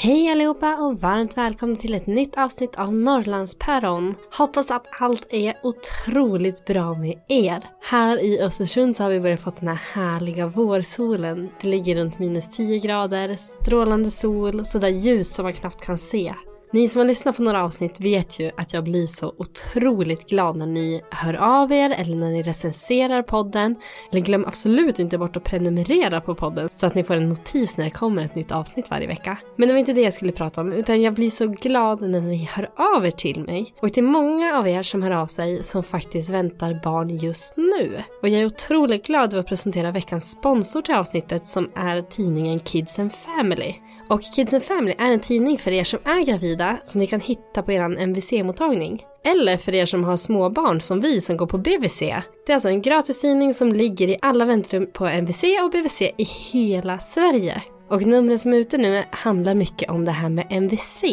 Hej allihopa och varmt välkomna till ett nytt avsnitt av Norrlandspäron. Hoppas att allt är otroligt bra med er. Här i Östersund så har vi börjat få den här härliga vårsolen. Det ligger runt minus 10 grader, strålande sol, sådär ljus som man knappt kan se. Ni som har lyssnat på några avsnitt vet ju att jag blir så otroligt glad när ni hör av er eller när ni recenserar podden. Eller glöm absolut inte bort att prenumerera på podden så att ni får en notis när det kommer ett nytt avsnitt varje vecka. Men det var inte det jag skulle prata om utan jag blir så glad när ni hör av er till mig. Och till många av er som hör av sig som faktiskt väntar barn just nu. Och jag är otroligt glad över att presentera veckans sponsor till avsnittet som är tidningen Kids and Family. Och Kids and Family är en tidning för er som är gravida som ni kan hitta på er MVC-mottagning. Eller för er som har småbarn som vi som går på BVC. Det är alltså en gratistidning som ligger i alla väntrum på MVC och BVC i hela Sverige. Och numret som är ute nu handlar mycket om det här med MVC.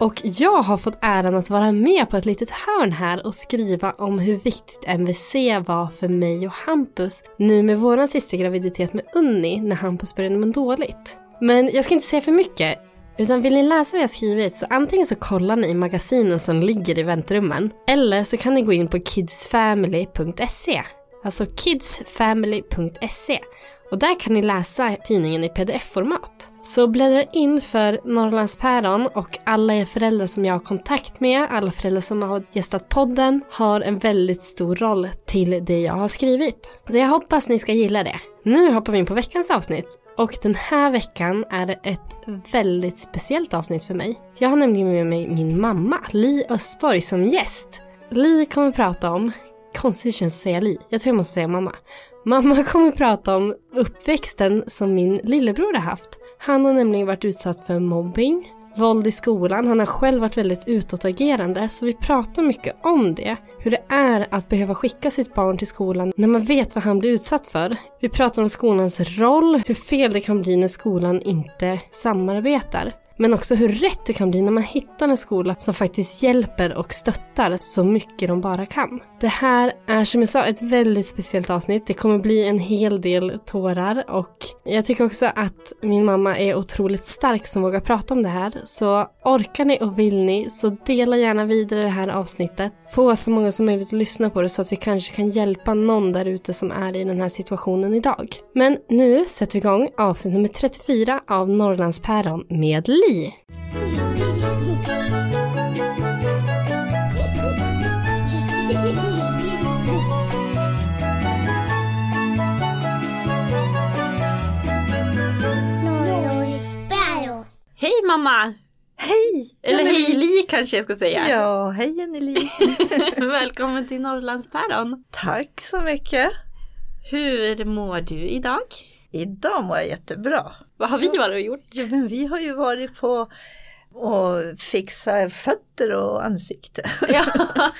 Och jag har fått äran att vara med på ett litet hörn här och skriva om hur viktigt MVC var för mig och Hampus nu med våran sista graviditet med Unni när Hampus började må dåligt. Men jag ska inte säga för mycket. Utan vill ni läsa vad jag skrivit så antingen så kollar ni i magasinen som ligger i väntrummen. Eller så kan ni gå in på kidsfamily.se. Alltså kidsfamily.se. Och där kan ni läsa tidningen i pdf-format. Så bläddra in för Norrlandspäron och alla er föräldrar som jag har kontakt med, alla föräldrar som har gästat podden, har en väldigt stor roll till det jag har skrivit. Så jag hoppas ni ska gilla det. Nu hoppar vi in på veckans avsnitt. Och den här veckan är det ett väldigt speciellt avsnitt för mig. Jag har nämligen med mig min mamma, Li Östborg, som gäst. Li kommer prata om, konstigt känns att säga Li, jag tror jag måste säga mamma. Mamma kommer prata om uppväxten som min lillebror har haft. Han har nämligen varit utsatt för mobbing, våld i skolan. Han har själv varit väldigt utåtagerande så vi pratar mycket om det. Hur det är att behöva skicka sitt barn till skolan när man vet vad han blir utsatt för. Vi pratar om skolans roll, hur fel det kan bli när skolan inte samarbetar. Men också hur rätt det kan bli när man hittar en skola som faktiskt hjälper och stöttar så mycket de bara kan. Det här är som jag sa ett väldigt speciellt avsnitt. Det kommer bli en hel del tårar och jag tycker också att min mamma är otroligt stark som vågar prata om det här. Så orkar ni och vill ni så dela gärna vidare det här avsnittet. Få så många som möjligt att lyssna på det så att vi kanske kan hjälpa någon där ute som är i den här situationen idag. Men nu sätter vi igång avsnitt nummer 34 av Norrlandspäron med Li. Hej mamma! Hej! Eller hej Li kanske jag ska säga. Ja, hej Anneli. Välkommen till Norrlandspäron. Tack så mycket. Hur mår du idag? Idag mår jag jättebra. Vad har vi varit och gjort? Ja, men vi har ju varit på och fixa fötter och ansikte. Ja.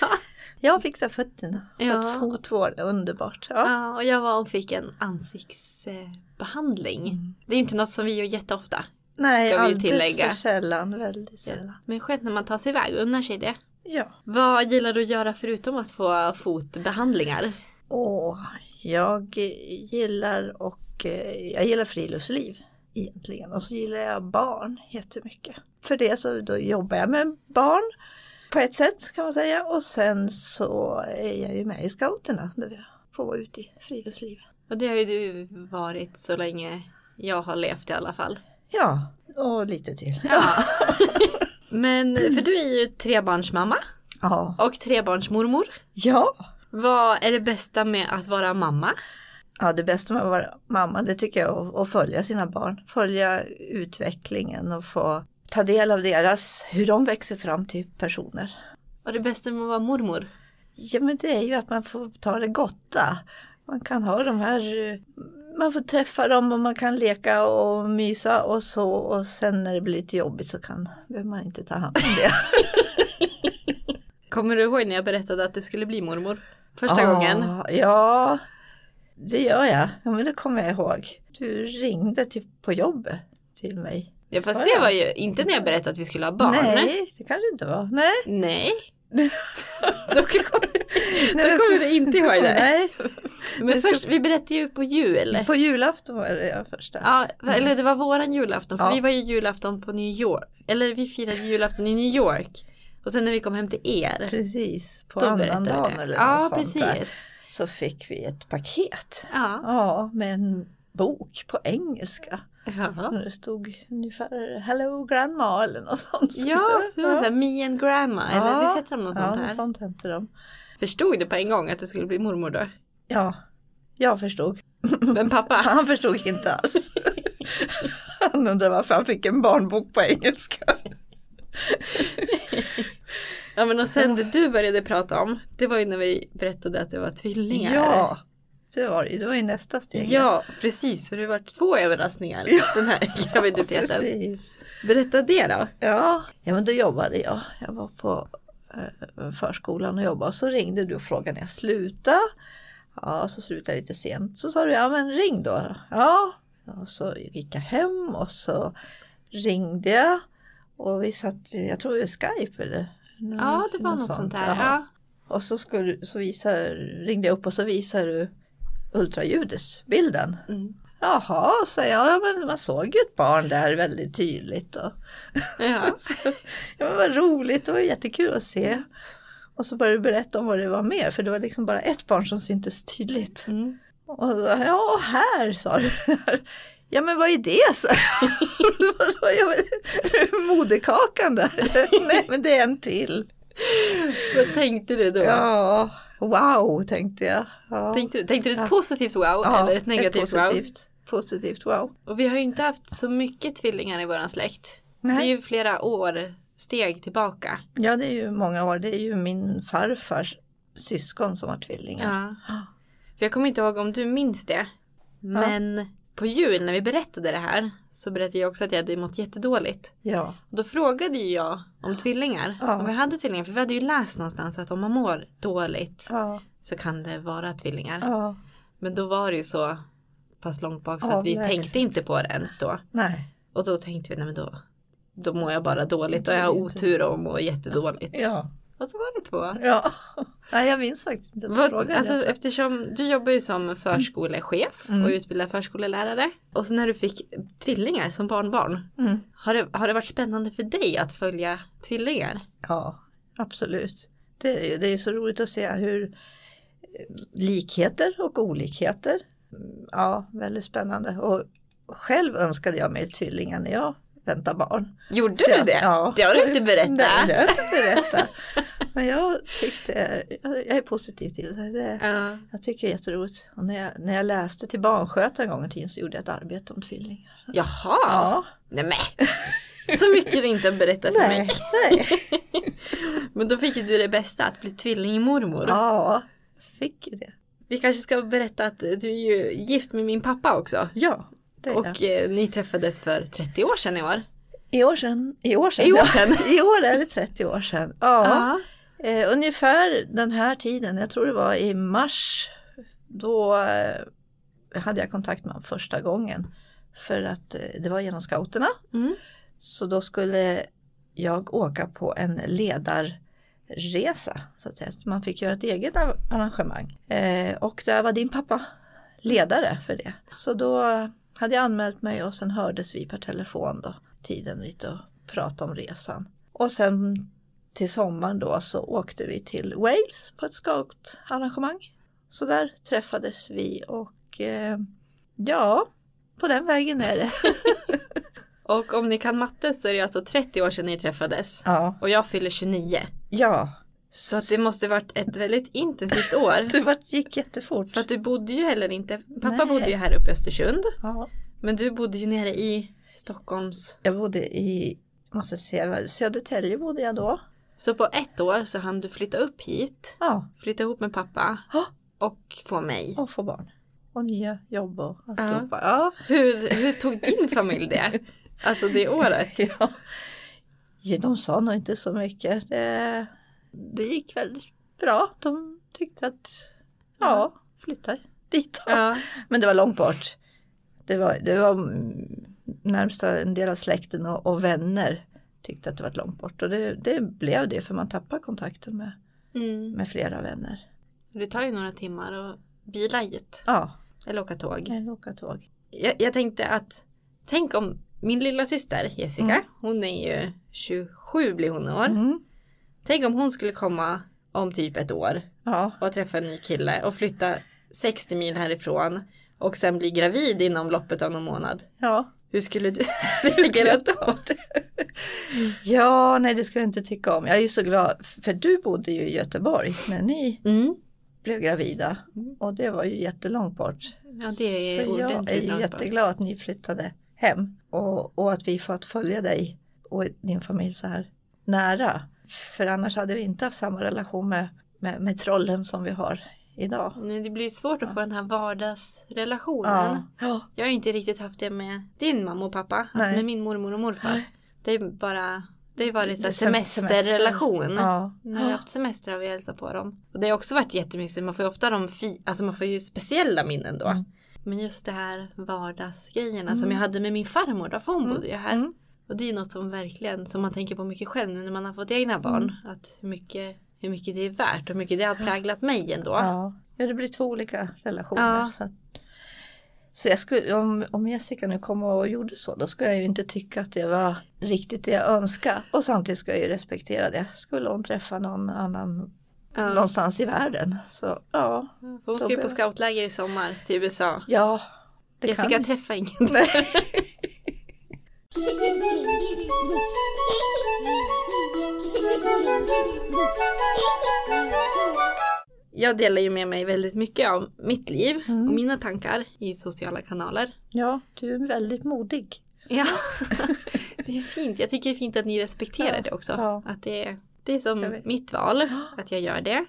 Jag fixar fötterna. Ja. Fotvård, underbart. Ja. ja, och jag var och fick en ansiktsbehandling. Det är inte något som vi gör jätteofta. Nej, Ska vi alldeles tillägga. för sällan, väldigt sällan. Men skönt när man tar sig iväg unnar sig det. Ja. Vad gillar du att göra förutom att få fotbehandlingar? Åh, jag gillar och eh, jag gillar friluftsliv egentligen och så gillar jag barn jättemycket. För det så då jobbar jag med barn på ett sätt kan man säga och sen så är jag ju med i scouterna där jag får vara ute i friluftslivet. Och det har ju du varit så länge jag har levt i alla fall. Ja, och lite till. Ja. Men för du är ju trebarnsmamma Ja. och trebarnsmormor. Ja. Vad är det bästa med att vara mamma? Ja, det bästa med att vara mamma, det tycker jag är att- att följa sina barn. Följa utvecklingen och få ta del av deras, hur de växer fram till personer. Och det bästa med att vara mormor? Ja, men det är ju att man får ta det gotta. Man kan ha de här, man får träffa dem och man kan leka och mysa och så och sen när det blir lite jobbigt så kan, behöver man inte ta hand om det. Kommer du ihåg när jag berättade att du skulle bli mormor? Första gången. Ah, Ja, det gör jag. Ja, men det kommer jag ihåg. Du ringde typ på jobbet till mig. Ja fast det var ju inte när jag berättade att vi skulle ha barn. Nej, det kanske inte var. Nej. Nej. Då kommer, Nej, då kommer du inte ihåg det. Nej, Men först, vi berättade ju på jul. på julafton var det jag första. Ja, eller det var våran julafton. För Ja. vi var ju julafton på New York. Eller vi firade julafton i New York. Och sen när vi kom hem till er. Precis, på annandagen eller Ja, något sånt där. precis. Så fick vi ett paket. Ja. Ja, med en bok på engelska. Ja. Det stod ungefär Hello grandma eller något sånt. Ja, det var såhär Me and Grandma. Eller Ja. visst heter de något ja, sånt här? något sånt hette de. Förstod du på en gång att du skulle bli mormor då? Ja, jag förstod. Men pappa? Han förstod inte alls. Han undrade varför han fick en barnbok på engelska. Ja men och sen det du började prata om. Det var ju när vi berättade att det var tvillingar. Ja, det var det. Det var ju nästa steg. Ja, precis. För det var två överraskningar den här graviditeten. precis. Berätta det då. Ja, ja men då jobbade jag. Jag var på eh, förskolan och jobbade. Så ringde du och frågade när jag slutade. Ja, så slutade jag lite sent. Så sa du, ja men ring då. Ja, och så gick jag hem och så ringde jag. Och vi satt, jag tror det var Skype eller? Ja, det var något, sånt där. Ja. Och så, skulle, så visar, ringde jag upp och så visar du ultraljudesbilden. Mm. Jaha, sa jag, ja men man såg ju ett barn där väldigt tydligt. Och, Ja. ja men vad roligt, det var jättekul att se. Och Och så började du berätta om vad det var mer, för det var liksom bara ett barn som syntes tydligt. Mm. Och så, ja, här sa du. Ja men vad är det? Så. Moderkakan där. Nej men det är en till. Vad tänkte du då? Ja, wow tänkte jag. Ja. Tänkte, tänkte du ett positivt wow Ja, eller ett negativt wow? positivt, positivt wow. Och vi har ju inte haft så mycket tvillingar i våran släkt. Det är Nej. ju flera år steg tillbaka. Ja det är ju många år, det är ju min farfars syskon som har tvillingar. Ja. För jag kommer inte ihåg om du minns det. Men på jul när vi berättade det här så berättade jag också att jag hade mått jättedåligt. Ja, då frågade ju jag om tvillingar. Ja. Om vi hade tvillingar. För vi hade ju läst någonstans att om man mår dåligt ja, så kan det vara tvillingar. ja. Men då var det ju så pass långt bak så Ja, att vi verkligen. tänkte inte på det ens då. nej. Och då tänkte vi, nej men då, då mår jag bara dåligt och jag har otur och mår jättedåligt. Ja, Och så var det två. ja. Nej jag minns faktiskt inte. Vad, Frågan alltså, eftersom du jobbar ju som förskolechef Mm. och utbildar förskolelärare. Och så när du fick tvillingar som barnbarn. Mm. Har, det, har det varit spännande för dig att följa tvillingar? Ja, absolut. Det är det är så roligt att se hur eh, likheter och olikheter. Mm, Ja, väldigt spännande. Och själv önskade jag mig tvillingar när jag väntade barn. Gjorde Så du jag- det? Ja. Det har du inte berättat. Nej, det har jag inte berättat. Men jag tyckte, jag är positiv till det. det Ja. jag tycker det är jätteroligt. Och när jag, när jag läste till barnskötare en gång i tiden så gjorde jag ett arbete om tvillingar. Jaha, Ja, nej men. Så mycket du inte har berättat för mig. nej. Men då fick du det bästa, att bli tvillingmormor. Ja, fick ju det. Vi kanske ska berätta att du är ju gift med min pappa också. Ja, det. Och eh, ni träffades för 30 år sedan i år. I år sedan, i år sedan, I år ja. sedan. I år är det 30 år sedan. Ja, eh, ungefär den här tiden, jag tror det var i mars, då eh, hade jag kontakt med honom första gången. För att eh, det var genom scouterna. Mm. Så då skulle jag åka på en ledarresa. Så att säga. Så man fick göra ett eget arrangemang. Eh, och där var din pappa ledare för det. Så då hade jag anmält mig och sen hördes vi per telefon då tiden dit och pratade om resan. Och sen till sommaren då så åkte vi till Wales på ett scoutarrangemang. Så där träffades vi och eh, ja, på den vägen är det. Och om ni kan matte så är det alltså 30 år sedan ni träffades. Ja. Och jag fyller 29. Ja. Så att det måste varit ett väldigt intensivt år. Det var, gick jättefort. För att du bodde ju heller inte, pappa Nej. bodde ju här uppe i Östersund. Ja. Men du bodde ju nere i Stockholms. Jag bodde i, måste se, Södertälje bodde jag då. Så på ett år så hann du flytta upp hit. Ja, Flytta ihop med pappa. Ja. Och få mig. och få barn. Och nya jobb och alltihopa. Ja. Hur, hur tog din familj det? Alltså det året? Ja. ja. De sa nog inte så mycket. Det, det gick väldigt bra. De tyckte att, ja, flytta dit. Ja. Men det var långt bort. Det var, det var närmsta en del av släkten och, och vänner tyckte att det var långt bort. Och det, det blev det för man tappar kontakten med, Mm. med flera vänner. Det tar ju några timmar att bila hit. Ja, Eller åka tåg. eller åka tåg. Jag, jag tänkte att tänk om min lilla syster Jessica, Mm. hon är ju 27 blir hon i år. Mm. Tänk om hon skulle komma om typ ett år Ja, och träffa en ny kille och flytta 60 mil härifrån och sen bli gravid inom loppet av någon månad. ja. Hur skulle du reagera då? Ja, nej det skulle jag inte tycka om. Jag är ju så glad, för du bodde ju i Göteborg när ni Mm. blev gravida. Och det var ju jättelångt bort. Ja det är så jag är jätteglad att ni flyttade hem. Och, och att vi fått följa dig och din familj så här nära. För annars hade vi inte haft samma relation med, med, med trollen som vi har idag. Nej, det blir svårt att få den här vardagsrelationen. Ja, ja, Jag har inte riktigt haft det med din mamma och pappa, alltså Nej. med min mormor och morfar. Nej. Det är bara, det har varit Sem- semesterrelation. ja. När vi har haft semester har vi hälsat på dem. Och det har också varit jättemysigt, man får ju ofta de fi- alltså man får ju speciella minnen då. Mm. Men just det här vardagsgrejerna som jag hade med min farmor då, för hon bodde ju här. Mm. Och det är något som verkligen, som man tänker på mycket själv nu när man har fått egna barn. Mm. Att hur mycket, hur mycket det är värt och hur mycket det har präglat mig ändå. Ja. ja, det blir två olika relationer. Ja. Så, att, så jag skulle, om, om Jessica nu kom och gjorde så, då skulle jag ju inte tycka att det var riktigt det jag önskade. Och samtidigt ska jag ju respektera det. Skulle hon träffa någon annan Ja. någonstans i världen, så ja. För hon ska ju på scoutläger i sommar till USA. Ja, Jessica kan träffar ingen. Jag delar ju med mig väldigt mycket av mitt liv Mm. och mina tankar i sociala kanaler. Ja, du är väldigt modig. Ja, det är fint. Jag tycker det är fint att ni respekterar Ja, det också. ja. Att det, är, det är som mitt val, att jag gör det.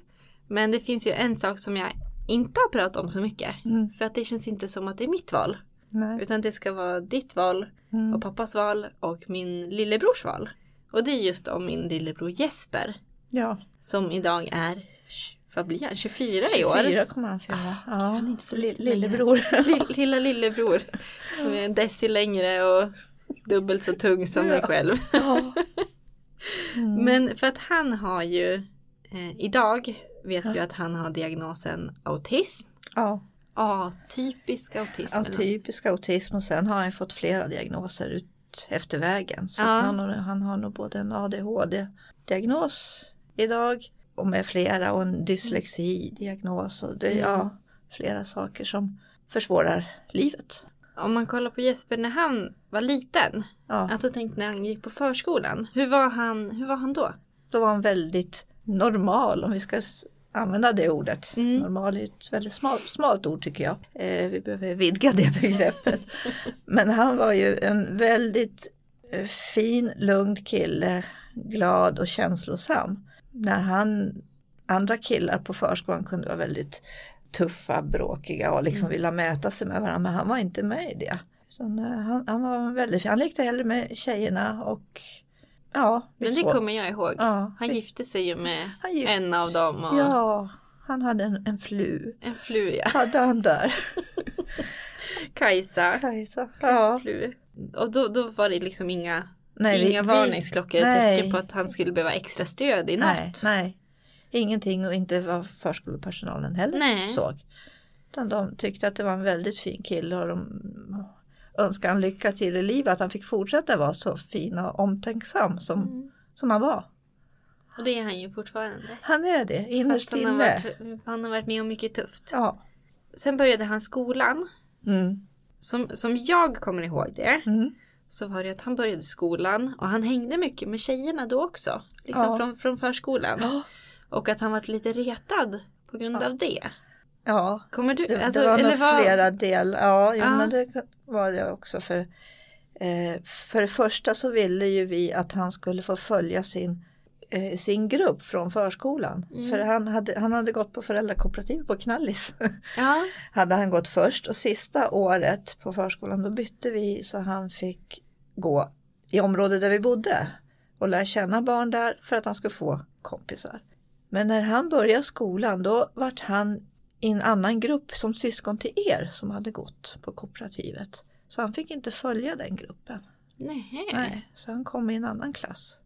Men det finns ju en sak som jag inte har pratat om så mycket. Mm. För att det känns inte som att det är mitt val. Nej. Utan det ska vara ditt val Mm. och pappas val och min lillebrors val. Och det är just om min lillebror Jesper. Ja, Som idag är, vad blir han, 24 i år. 24 kommer han fylla. Ja, han är inte så längre. Lillebror. Lill- Lilla lillebror. Som är en deci längre och dubbelt så tung som mig själv. ja. Mm. Men för att han har ju, eh, idag vet vi att han har diagnosen autism. ja. Atypisk autism. eller. Atypisk autism och sen har han fått flera diagnoser ut efter vägen. Så Ja. han, har- han har nog både en ADHD-diagnos idag och med flera och en dyslexi-diagnos och det Mm. ja, flera saker som försvårar livet. Om man kollar på Jesper när han var liten. Ja, Alltså tänk när han gick på förskolan. Hur var han, hur var han då? då var han väldigt normal om vi ska använda det ordet. Mm. Normal är ett väldigt smalt, smalt ord tycker jag. Eh, vi behöver vidga det begreppet. Men han var ju en väldigt eh, fin, lugn kille, glad och känslosam. När han, andra killar på förskolan kunde vara väldigt tuffa, bråkiga och liksom vilja mäta sig med varandra, men han var inte med i det. Utan, eh, han, han var väldigt fin, han lekte hellre med tjejerna och ja, vi Men det kommer jag ihåg. Ja, Han vi- gifte sig ju med Han gifte en av dem. Och Ja, han hade en, en flu. En fluga. Hade han där. Kajsa. Kajsa. Ja. flu. Och då, då var det liksom inga, Nej, vi- inga vi- varningsklockor nej. tecken på att han skulle behöva extra stöd i Nej, något. nej. Ingenting och inte vad förskolepersonalen heller Nej. såg. Utan de tyckte att det var en väldigt fin kille och de önskade han lycka till i livet. Att han fick fortsätta vara så fin och omtänksam som, Mm. som han var. Och det är han ju fortfarande. Han är det innerst Fast han, har inne. varit, han har varit med om mycket tufft. Ja. Sen började han skolan. Mm. som, som jag kommer ihåg det. Mm. Så var det att han började skolan och han hängde mycket med tjejerna då också. Liksom Ja. från, från förskolan. Ja. Och att han var lite retad på grund av det. Ja, Kommer du, det, alltså, det var eller nog vad- flera del. Ja, jo, Ja. men det var det också. För, eh, för det första så ville ju vi att han skulle få följa sin, eh, sin grupp från förskolan. Mm. För han hade, han hade gått på föräldrakooperativ på Knallis. Ja, hade han gått först och sista året på förskolan då bytte vi så han fick gå i området där vi bodde och lära känna barn där för att han skulle få kompisar. Men när han började skolan då vart han i en annan grupp som syskon till er som hade gått på kooperativet. Så han fick inte följa den gruppen. nej. Nej, så han kom i en annan klass.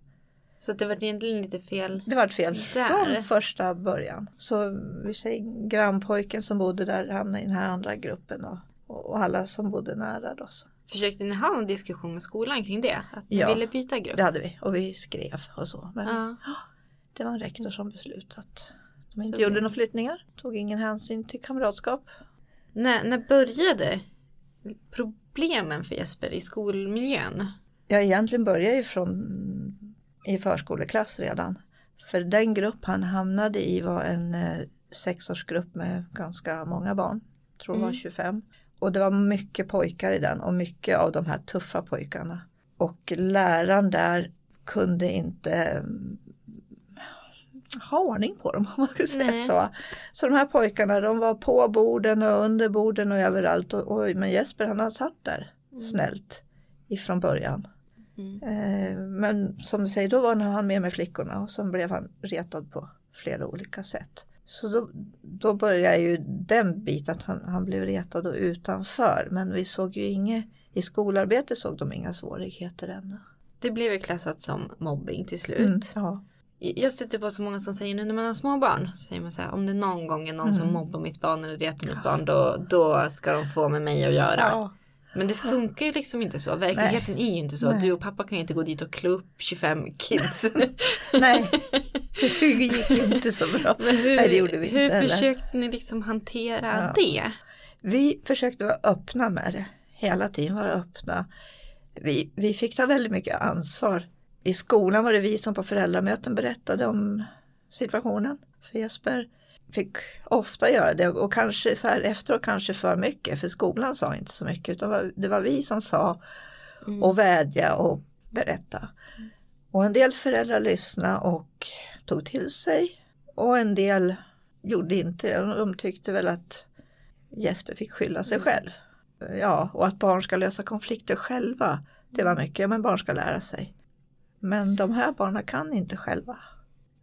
Så det var egentligen lite fel. Det var fel Där. från första början. Så vi säger grannpojken som bodde där hamnade i den här andra gruppen och, och alla som bodde nära då. Så. Försökte ni ha en diskussion med skolan kring det? Att ni Ja. ville byta grupp? Det hade vi och vi skrev och så. Men Ja. det var en rektor som beslutade de inte Så gjorde det- några flyttningar. Tog ingen hänsyn till kamratskap. När, när började problemen för Jesper i skolmiljön? Jag egentligen började ju från i förskoleklass redan. För den grupp han hamnade i var en eh, sexårsgrupp med ganska många barn. Tror det var Mm. 25. Och det var mycket pojkar i den och mycket av de här tuffa pojkarna. Och läraren där kunde inte mm, ha ordning på dem om man ska säga Nej. så. Så de här pojkarna de var på borden och under borden och överallt. Och, och, men Jesper han har satt där snällt ifrån början. Mm. Eh, men som du säger, då var han med med flickorna och sen blev han retad på flera olika sätt. Så då, då började ju den biten att han, han blev retad och utanför. Men vi såg ju inget, i skolarbetet såg de inga svårigheter ännu. Det blev ju klassat som mobbing till slut. Mm, ja, Jag stöter på så många som säger nu när man har små barn. Så säger man så här, om det någon gång är någon som Mm. mobbar mitt barn eller retar mitt barn då, då ska de få med mig att göra. ja, Men det funkar ju liksom inte så. Verkligheten är ju inte så. Nej. Du och pappa kan ju inte gå dit och klå upp 25 kids. nej, det gick inte så bra. Men hur, nej, det gjorde vi hur inte heller. försökte ni liksom hantera Ja. det? Vi försökte vara öppna med det. Hela tiden vara öppna. Vi, vi fick ta väldigt mycket ansvar. I skolan var det vi som på föräldramöten berättade om situationen. För Jesper fick ofta göra det och kanske så här efteråt kanske för mycket. För skolan sa inte så mycket utan det var vi som sa och vädja och berätta. Och en del föräldrar lyssnade och tog till sig. Och en del gjorde inte det. De tyckte väl att Jesper fick skylla sig själv. Ja, och att barn ska lösa konflikter själva. Det var mycket, men barn ska lära sig. Men de här barnen kan inte själva.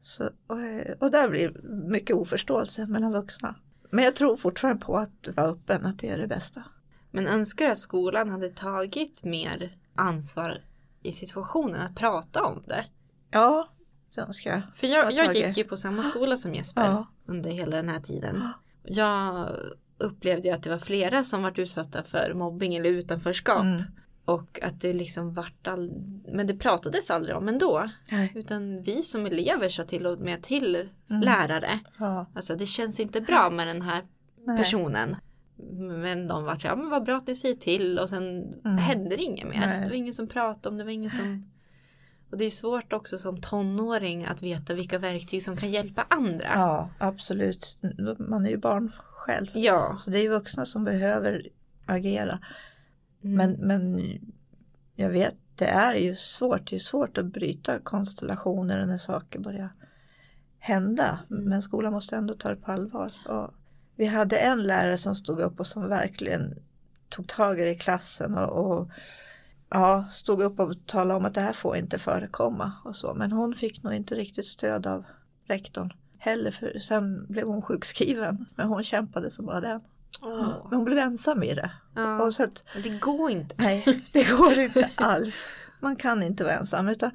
Så, och, och där blir mycket oförståelse mellan vuxna. Men jag tror fortfarande på att vara öppen, att det är det bästa. Men önskar att skolan hade tagit mer ansvar i situationen att prata om det. Ja, det önskar jag. För jag, jag gick ju på samma skola som Jesper Ja. under hela den här tiden. Jag upplevde ju att det var flera som varit utsatta för mobbing eller utanförskap. Mm. Och att det liksom vart all... Men det pratades aldrig om ändå. Nej. Utan vi som elever sa till och med till Mm. lärare. Ja, Alltså det känns inte bra med den här nej. personen. Men de vart ja men vad bra att ni säger till och sen Mm. hände det inget mer. Nej. Det var ingen som pratade om det, var ingen som... Och det är svårt också som tonåring att veta vilka verktyg som kan hjälpa andra. Ja, absolut. Man är ju barn själv. Ja. Så det är ju vuxna som behöver agera. Mm. Men, men jag vet, det är ju svårt. Det är svårt att bryta konstellationer när saker börjar hända. Men skolan måste ändå ta det på allvar. Och vi hade en lärare som stod upp och som verkligen tog tag i klassen och, och ja, stod upp och talade om att det här får inte förekomma och så. Men hon fick nog inte riktigt stöd av rektorn heller för sen blev hon sjukskriven. Men hon kämpade som bara den. Åh. Men hon blev ensam i det. Ja. Och så att, Det går inte. nej, det går inte alls. Man kan inte vara ensam. Utan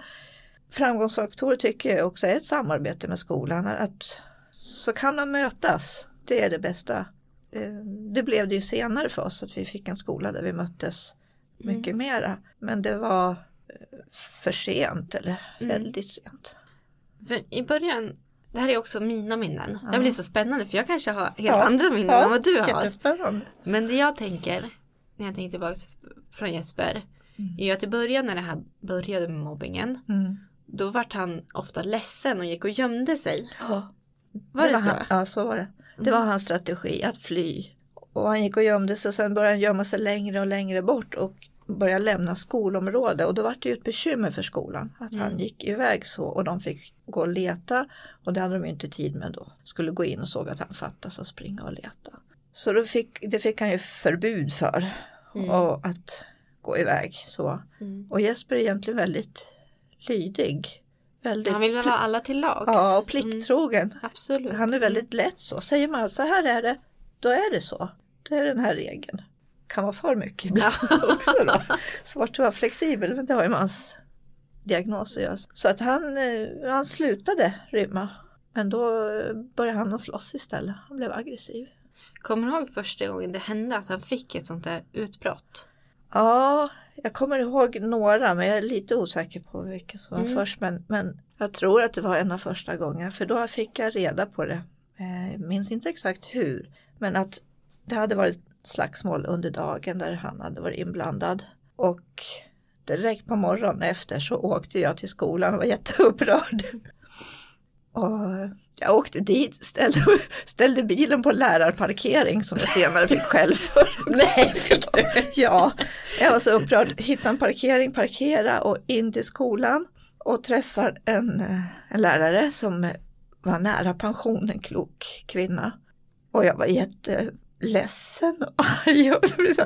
framgångsfaktorer tycker jag också är ett samarbete med skolan. Att så kan man mötas. Det är det bästa. Eh, Det blev det ju senare för oss att vi fick en skola där vi möttes mycket mera. Men det var eh, för sent eller väldigt sent. För i början, det här är också mina minnen. Ja. Det blir så spännande för jag kanske har helt Ja. andra minnen Ja, än vad du har. Men det jag tänker, när jag tänkte tillbaka från Jesper. Är ju att i början när det här började med mobbingen. Mm. Då vart han ofta ledsen och gick och gömde sig. Ja, Var det, så? Han, ja, så var det. Det var hans strategi, att fly. Och han gick och gömde sig och sen började han gömma sig längre och längre bort och började lämna skolområdet. Och då var det ju ett bekymmer för skolan att han gick iväg så och de fick gå och leta. Och det hade de ju inte tid med då. Skulle gå in och såg att han fattas och springa och leta. Så då fick, det fick han ju förbud för. Och att gå iväg så. Mm. Och Jesper är egentligen väldigt lydig. Väldigt Han vill väl ha alla till lags. Ja, och Mm, plikttrogen. absolut. Han är väldigt lätt så. Säger man så här är det, då är det så. Det är den här regeln. Kan vara för mycket ibland också då. Svårt att vara flexibel, men det har ju med hans diagnos att göra. Så att han, eh, han slutade rymma. Men då eh, började han att slåss istället. Han blev aggressiv. Kommer du ihåg första gången det hände att han fick ett sånt där utbrott? Ja, jag kommer ihåg några, men jag är lite osäker på vilken som var Mm. först. Men, men jag tror att det var en av första gångerna, för då fick jag reda på det. Eh, Jag minns inte exakt hur, men att det hade varit slagsmål under dagen där han hade varit inblandad. Och direkt på morgonen efter så åkte jag till skolan och var jätteupprörd. Och jag åkte dit, ställde, ställde bilen på lärarparkering som jag senare fick skäll för. Nej, fick du? Ja, jag var så upprörd. Hitta en parkering, parkera och in till skolan och träffar en, en lärare som var nära pension, en klok kvinna. Och jag var jätteledsen och arg. Och så det så.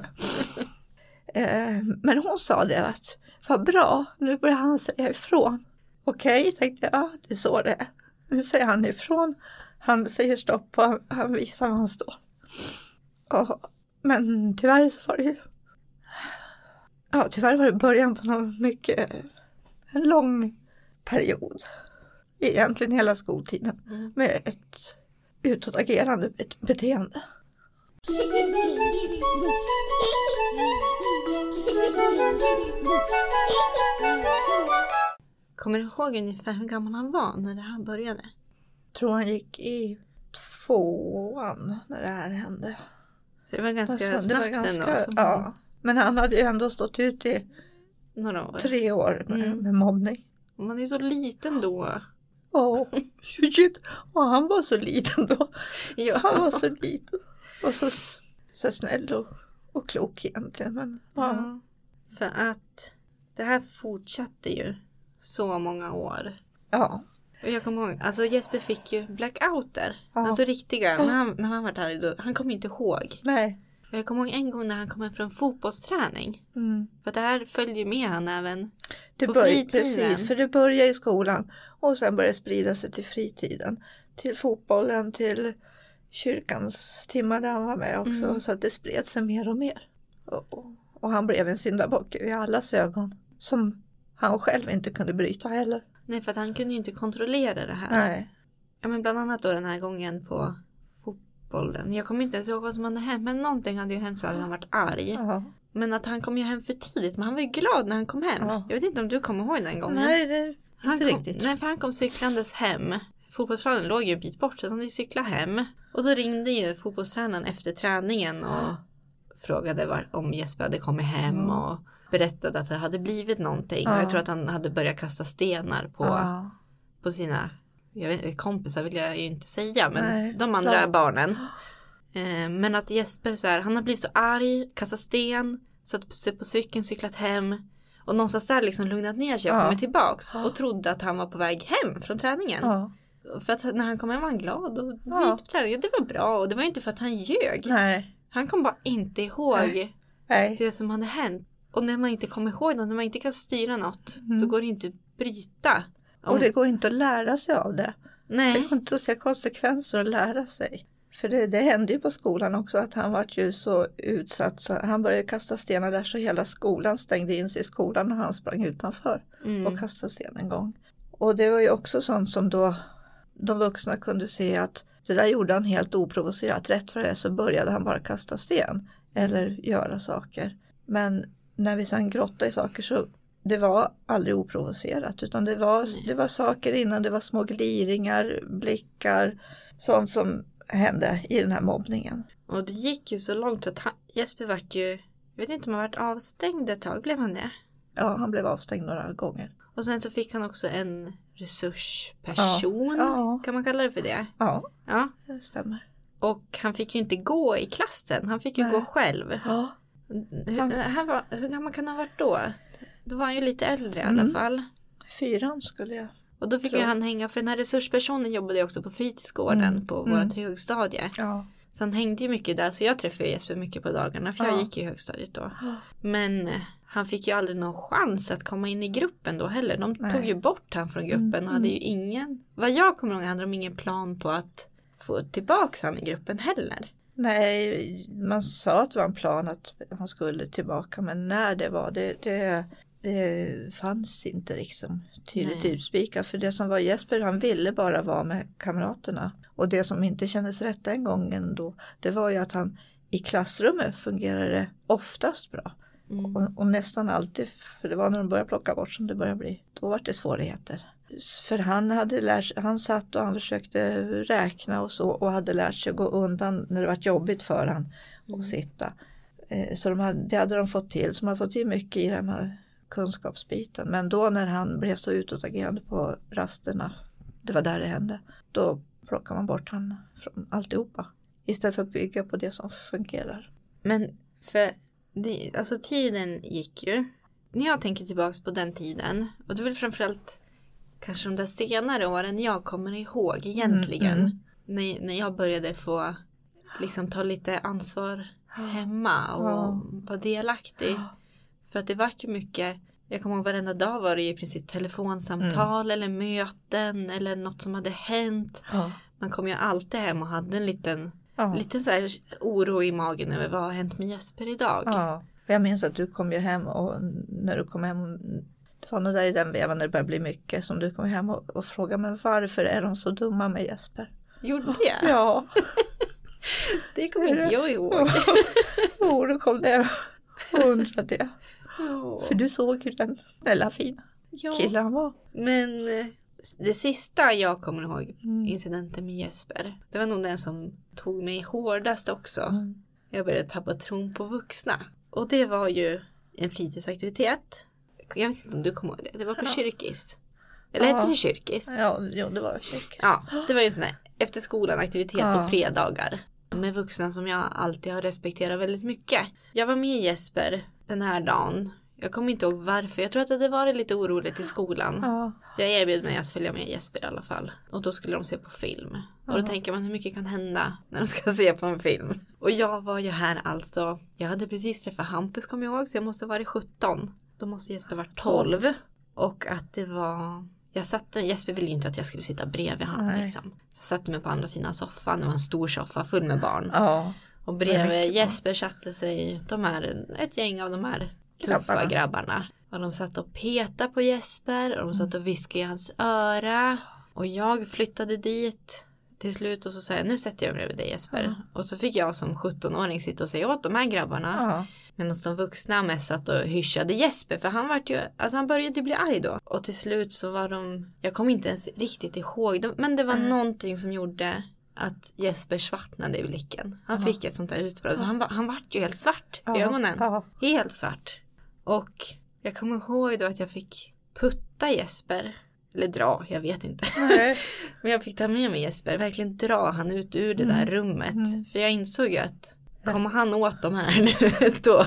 Eh, Men hon sa det att vad bra, nu börjar han säga ifrån. Okej, tänkte jag, ja det är så det är. Nu säger han ifrån, han säger stopp och han, visar var han står. Och, men tyvärr så var det ju Ja, tyvärr var det början på något mycket, en lång period. Egentligen hela skoltiden med ett utåtagerande bet- beteende. Kommer du ihåg ungefär hur gammal han var när det här började? Tror han gick i tvåan när det här hände. Så det var ganska Alltså, det snabbt var ganska, ändå. Som ja. Men han hade ju ändå stått ut i Några år. tre år med, Mm. med mobbning. Man är så liten då. Åh, shit. Och han var så liten då. Ja. Han var så liten. Och så, så snäll och, och klok egentligen. Men, ja. Ja. För att det här fortsatte ju så många år. ja. Och jag kommer ihåg, alltså Jesper fick ju blackouter. Ja. Alltså riktiga, när han, när han var där, då, han kom inte ihåg. Nej. Och jag kommer ihåg en gång när han kom hem från fotbollsträning. Mm. För det här följde ju med han även. Det På fritiden. precis, för det börjar i skolan och sen börjar det sprida sig till fritiden. Till fotbollen, till kyrkans timmar där han var med också. Mm. Så att det spred sig mer och mer. Och, och, han blev en syndabock i allas ögon. Som han själv inte kunde bryta heller. Nej för att han kunde ju inte kontrollera det här. Nej. Ja men bland annat då den här gången på fotbollen. Jag kommer inte ens ihåg vad som hade hänt. Men någonting hade ju hänt så att han varit arg. Ja. Men att han kom ju hem för tidigt. Men han var ju glad när han kom hem. Ja. Jag vet inte om du kommer ihåg den gången. Nej, det han inte kom, riktigt. Nej för han kom cyklandes hem. Fotbollsplanen låg ju en bit bort så hade ju cyklat hem. Och då ringde ju fotbollstränaren efter träningen och frågade var, om Jesper hade kommit hem och berättade att det hade blivit någonting. Och Ja. jag tror att han hade börjat kasta stenar på, Ja. på sina jag vet, kompisar vill jag ju inte säga men Nej, de andra bra. barnen. Eh, men att Jesper så här, han har blivit så arg, kastat sten, satt sig på cykeln, cyklat hem. Och någonstans där liksom lugnat ner sig och Ja. kommit tillbaks. Och trodde att han var på väg hem från träningen. Ja. För att när han kom hem var han glad och Ja. Det var bra och det var inte för att han ljög. Nej. Han kom bara inte ihåg Nej. det som hade hänt. Och när man inte kommer ihåg något, när man inte kan styra något, Mm. då går det inte att bryta. Om- Och det går inte att lära sig av det. Det Nej. går inte att se konsekvenser och lära sig. För det, det hände ju på skolan också att han var ju så utsatt så han började kasta stenar där så hela skolan stängde in sig i skolan och han sprang utanför Mm. och kastade sten en gång. Och det var ju också sånt som då de vuxna kunde se att det där gjorde han helt oprovocerat. Rätt för det så började han bara kasta sten eller göra saker. Men när vi sen grottade i saker så det var aldrig oprovocerat utan det var, det var saker innan, det var små gliringar, blickar, sånt som hände i den här mobbningen. Och det gick ju så långt att han, Jesper vart ju jag vet inte om han varit avstängd ett tag, blev han det? Ja, han blev avstängd några gånger. Och sen så fick han också en resursperson, Ja, kan man kalla det för det? Ja, Ja. det stämmer. Och han fick ju inte gå i klassen, han fick ju Nej. gå själv. Ja, Hur, Han- han var, hur gammal kan han ha varit då? Då var han ju lite äldre i alla Mm. fall. fyran skulle jag. Och då fick Tror ju jag. han hänga, för den här resurspersonen jobbade ju också på fritidsgården Mm, på mm. vårt högstadie. Ja. Så han hängde ju mycket där, så jag träffade Jesper mycket på dagarna, för jag Ja. gick ju i högstadiet då. Men eh, han fick ju aldrig någon chans att komma in i gruppen då heller. De Nej. tog ju bort han från gruppen Mm, och hade ju ingen, vad jag kommer ihåg hade de ingen plan på att få tillbaka han i gruppen heller. Nej, man sa att det var en plan att han skulle tillbaka men när det var det, det, det fanns inte liksom tydligt utspikat för det som var Jesper han ville bara vara med kamraterna och det som inte kändes rätt den gången då det var ju att han i klassrummet fungerade oftast bra Mm. och, och nästan alltid för det var när de började plocka bort som det började bli då var det svårigheter. För han hade lärt sig, han satt och han försökte räkna och så och hade lärt sig gå undan när det var jobbigt för han att sitta. Eh, Så de hade, det hade de fått till, så de hade fått till mycket i den här kunskapsbiten. Men då när han blev så utåtagerande på rasterna, det var där det hände, då plockar man bort han från alltihopa. Istället för att bygga på det som fungerar. Men för det, alltså tiden gick ju. När jag tänker tillbaks på den tiden och det är väl framförallt kanske de där senare åren jag kommer ihåg egentligen. Mm, mm. När, när jag började få liksom ta lite ansvar hemma och Ja. vara delaktig. För att det vart ju mycket, jag kommer ihåg varenda dag var det i princip telefonsamtal eller möten eller något som hade hänt. Ja. Man kom ju alltid hem och hade en liten, Ja. liten så här oro i magen över vad har hänt med Jesper idag. Ja, jag minns att du kom ju hem och när du kom hem, det var nog där i den vevan när det började bli mycket som du kom hem och, och frågade men varför är de så dumma med Jesper? Gjorde det? Ja, Det kommer inte jag ihåg. jo då kom det och undrade det. Åh. För du såg ju den snälla fina Ja. killen han var. Men eh, det sista jag kommer ihåg, Mm. incidenten med Jesper, det var nog den som tog mig hårdast också. Mm. Jag började tappa tron på vuxna. Och det var ju en fritidsaktivitet. Jag vet inte om du kommer ihåg det. Det var på kyrkis. Eller Ja. hette det kyrkis? Ja, jo det var kyrkan. Ja, det var ju en sån här efter skolan aktivitet Ja. på fredagar. Med vuxna som jag alltid har respekterat väldigt mycket. Jag var med Jesper den här dagen. Jag kommer inte ihåg varför. Jag tror att det hade varit lite oroligt i skolan. Ja, Jag erbjöd mig att följa med Jesper i alla fall. Och då skulle de se på film. Och då tänker man hur mycket kan hända när de ska se på en film. Och jag var ju här alltså. Jag hade precis träffat Hampus kommer jag ihåg. Så jag måste ha varit 17. Då måste Jesper varit 12. Och att det var... Jag satt, Jesper ville ju inte att jag skulle sitta bredvid honom liksom. Så jag satte mig på andra sidan soffan. Det var en stor soffa full med barn. ja, Och bredvid. Jesper satte sig de här, ett gäng av de här tuffa Grabbarna. grabbarna. Och de satt och petade på Jesper och de satt och viskade i hans öra. Och jag flyttade dit till slut och så sa jag nu sätter jag mig bredvid dig Jesper. Och så fick jag som 17-åring sitta och säga åt de här grabbarna. ja, Medan de vuxna mest satt och hyschade Jesper för han vart ju, alltså han började bli arg då. Och till slut så var de, jag kommer inte ens riktigt ihåg men det var någonting som gjorde att Jesper svartnade i blicken. Han fick ett sånt där utbrott. Han, var, han vart ju helt svart i Ja, ögonen. ja. Helt svart. Och jag kommer ihåg då att jag fick putta Jesper. Eller dra, jag vet inte. nej, Men jag fick ta med mig Jesper, verkligen dra han ut ur det där rummet. För jag insåg ju att kommer han åt de här nu, då,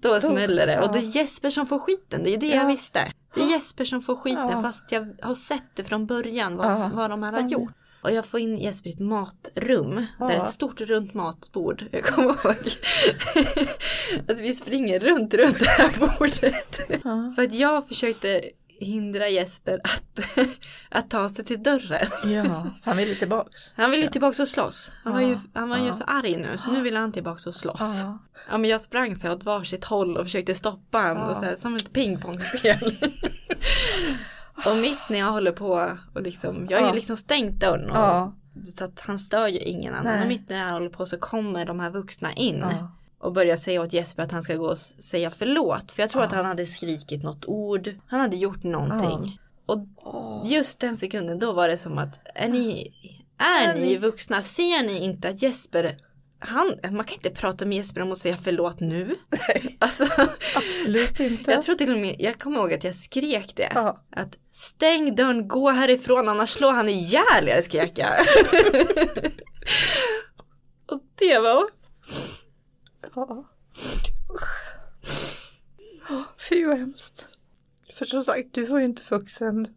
då smäller det. Och det är Jesper som får skiten, det är ju det jag Ja. visste. Det är Jesper som får skiten Ja. fast jag har sett det från början vad, Ja. vad de här har gjort. Och jag får in Jesper i ett matrum. Ja. Där är ett stort runt matbord. Jag kommer ihåg att vi springer runt, runt det här bordet. Ja. För att jag försökte hindra Jesper att, att ta sig till dörren. ja, han ville tillbaks. Han ville ju tillbaka och slåss. Han var ju, han var ju så arg nu så nu ville han tillbaka och slåss. Ja. Ja men jag sprang så här åt varsitt håll och försökte stoppa honom Ja. och så här, som ett pingpongspel. och mitt när jag håller på och liksom, jag har ju Ja. liksom stängt dörren och, Ja. så att han stör ju ingen annan. Nej. Och mitt när jag håller på så kommer de här vuxna in. Ja. Och börjar säga åt Jesper att han ska gå och säga förlåt. För jag tror att han hade skrikit något ord. Han hade gjort någonting. Och just den sekunden då var det som att är ni, är Är ni- vuxna? Ser ni inte att Jesper han, man kan inte prata med Jesper om att säga förlåt nu. Alltså, Absolut inte. jag tror till och med, jag kommer ihåg att jag skrek det. Ja. Att stäng dörren, gå härifrån annars slår han ihjäl er skrek jag. och det var, Ja. Ja, Fy vad hemskt. För som sagt, du var ju inte vuxen.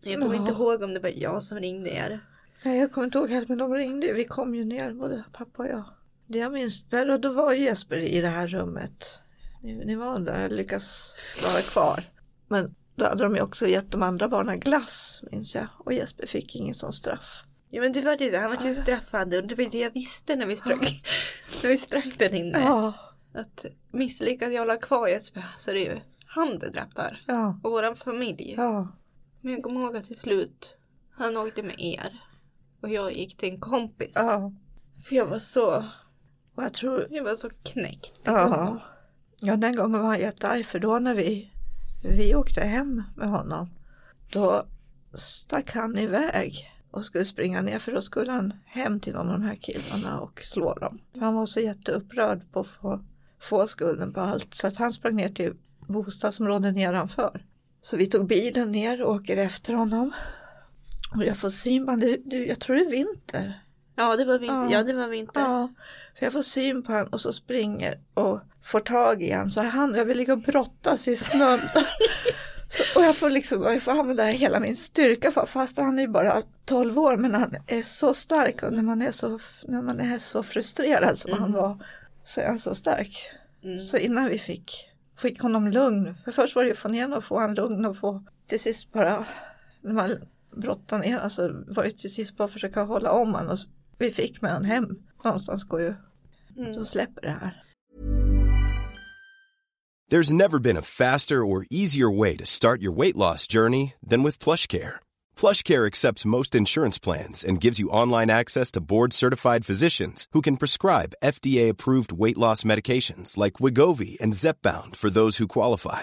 jag kommer inte Ja. ihåg om det var jag som ringde er. Nej, jag kommer inte ihåg heller, men de ringde. Vi kom ju ner, både pappa och jag. Det jag minns, där och då var Jesper i det här rummet. Ni, ni var där, lyckas vara kvar. Men då hade de ju också gett de andra barnen glass, minns jag. Och Jesper fick ingen sån straff. Ja men det var det, han var ju straffad och det var det jag visste när vi sprang, när vi sprang där inne. Ja, Att misslyckas jag hålla kvar Jesper så det är ju han det drabbar. ja, Och våran familj. ja. Men jag kommer ihåg att till slut, han åkte med er. Och jag gick till en kompis. ja. För jag var så, Och jag tror, jag var så knäckt. ja. Ja, den gången var han jättearg för då när vi, vi åkte hem med honom. Då stack han iväg och skulle springa ner för då skulle han hem till någon av de här killarna och slå dem. Han var så jätteupprörd på att få, få skulden på allt så att han sprang ner till bostadsområdet nedanför. Så vi tog bilen ner och åker efter honom. Och jag får syn på honom, jag tror det är vinter. Ja det var vinter, Ja. ja, det var vinter. Ja, för jag får syn på honom och så springer och får tag i honom. Så han, jag vill ligga och brottas i snön. så, och jag får liksom, jag får använda hela min styrka för, fast han är ju bara 12 år men han är så stark och när man är så, när man är så frustrerad som han var så är han så stark. Så innan vi fick, fick honom lugn, för först var det ju att få ner honom och få honom lugn och få till sist bara, när man brottade ner alltså var det till sist bara att försöka hålla om honom och vi fick med honom hem. Någonstans går ju, då släpper det här. There's never been a faster or easier way to start your weight loss journey than with PlushCare. PlushCare accepts most insurance plans and gives you online access to board-certified physicians who can prescribe FDA-approved weight loss medications like Wigovi and Zepbound for those who qualify.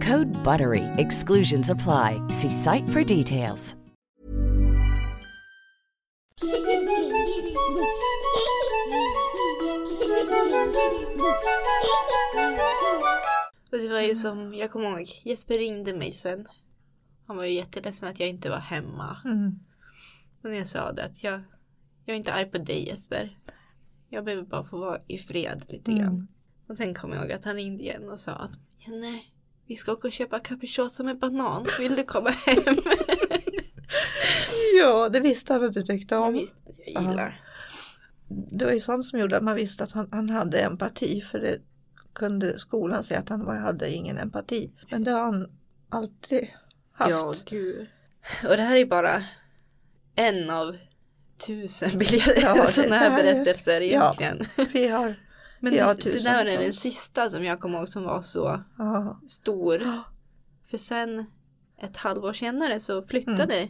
Code BUTTERY. Exclusions apply. See site for details. Och det var ju som, jag kommer ihåg, Jesper ringde mig sen. Han var ju jätteledsen att jag inte var hemma. Mm. Och när jag sa det att jag, jag är inte arg på dig Jesper. Jag behöver bara få vara i fred lite grann. Och sen kom jag ihåg att han ringde igen och sa att Jenny, vi ska åka och köpa capricciosa med banan. Vill du komma hem? Ja, det visste han att du tyckte Jag om. visste att jag gillar. Det var ju sånt som gjorde att man visste att han, han hade empati för det kunde skolan säga att han var- hade ingen empati. Men det har han alltid haft. Ja, gud. Och det här är bara en av tusen biljetter, Ja, sådana här här är- berättelser ja. egentligen. Vi har, Men Ja, det, det där är den sista som jag kommer ihåg som var så ja, stor. För sen ett halvår senare så flyttade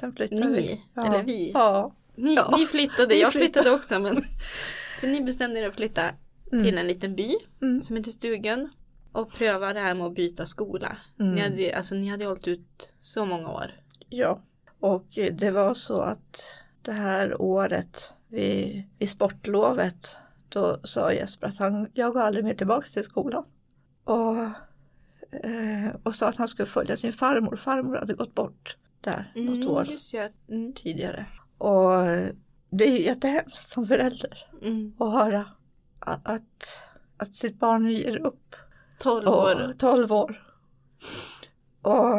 sen flyttade Ni, vi. Ja. eller vi. Ja, ni, Ja. ni flyttade, jag flyttade. också men för ni bestämde er att flytta till en liten by Mm. som heter Stugun och pröva det här med att byta skola. Mm. Ni, hade, alltså, ni hade hållit ut så många år. ja. Och eh, det var så att det här året vid, vid sportlovet då sa Jesper att han, jag går aldrig mer tillbaks till skolan. Och, eh, och sa att han skulle följa sin farmor. Farmor hade gått bort där något år Mm. Mm. tidigare. Och det är ju jättehemskt som förälder Mm. att höra att, att, att sitt barn ger upp. 12 Och, år. 12 år. Och,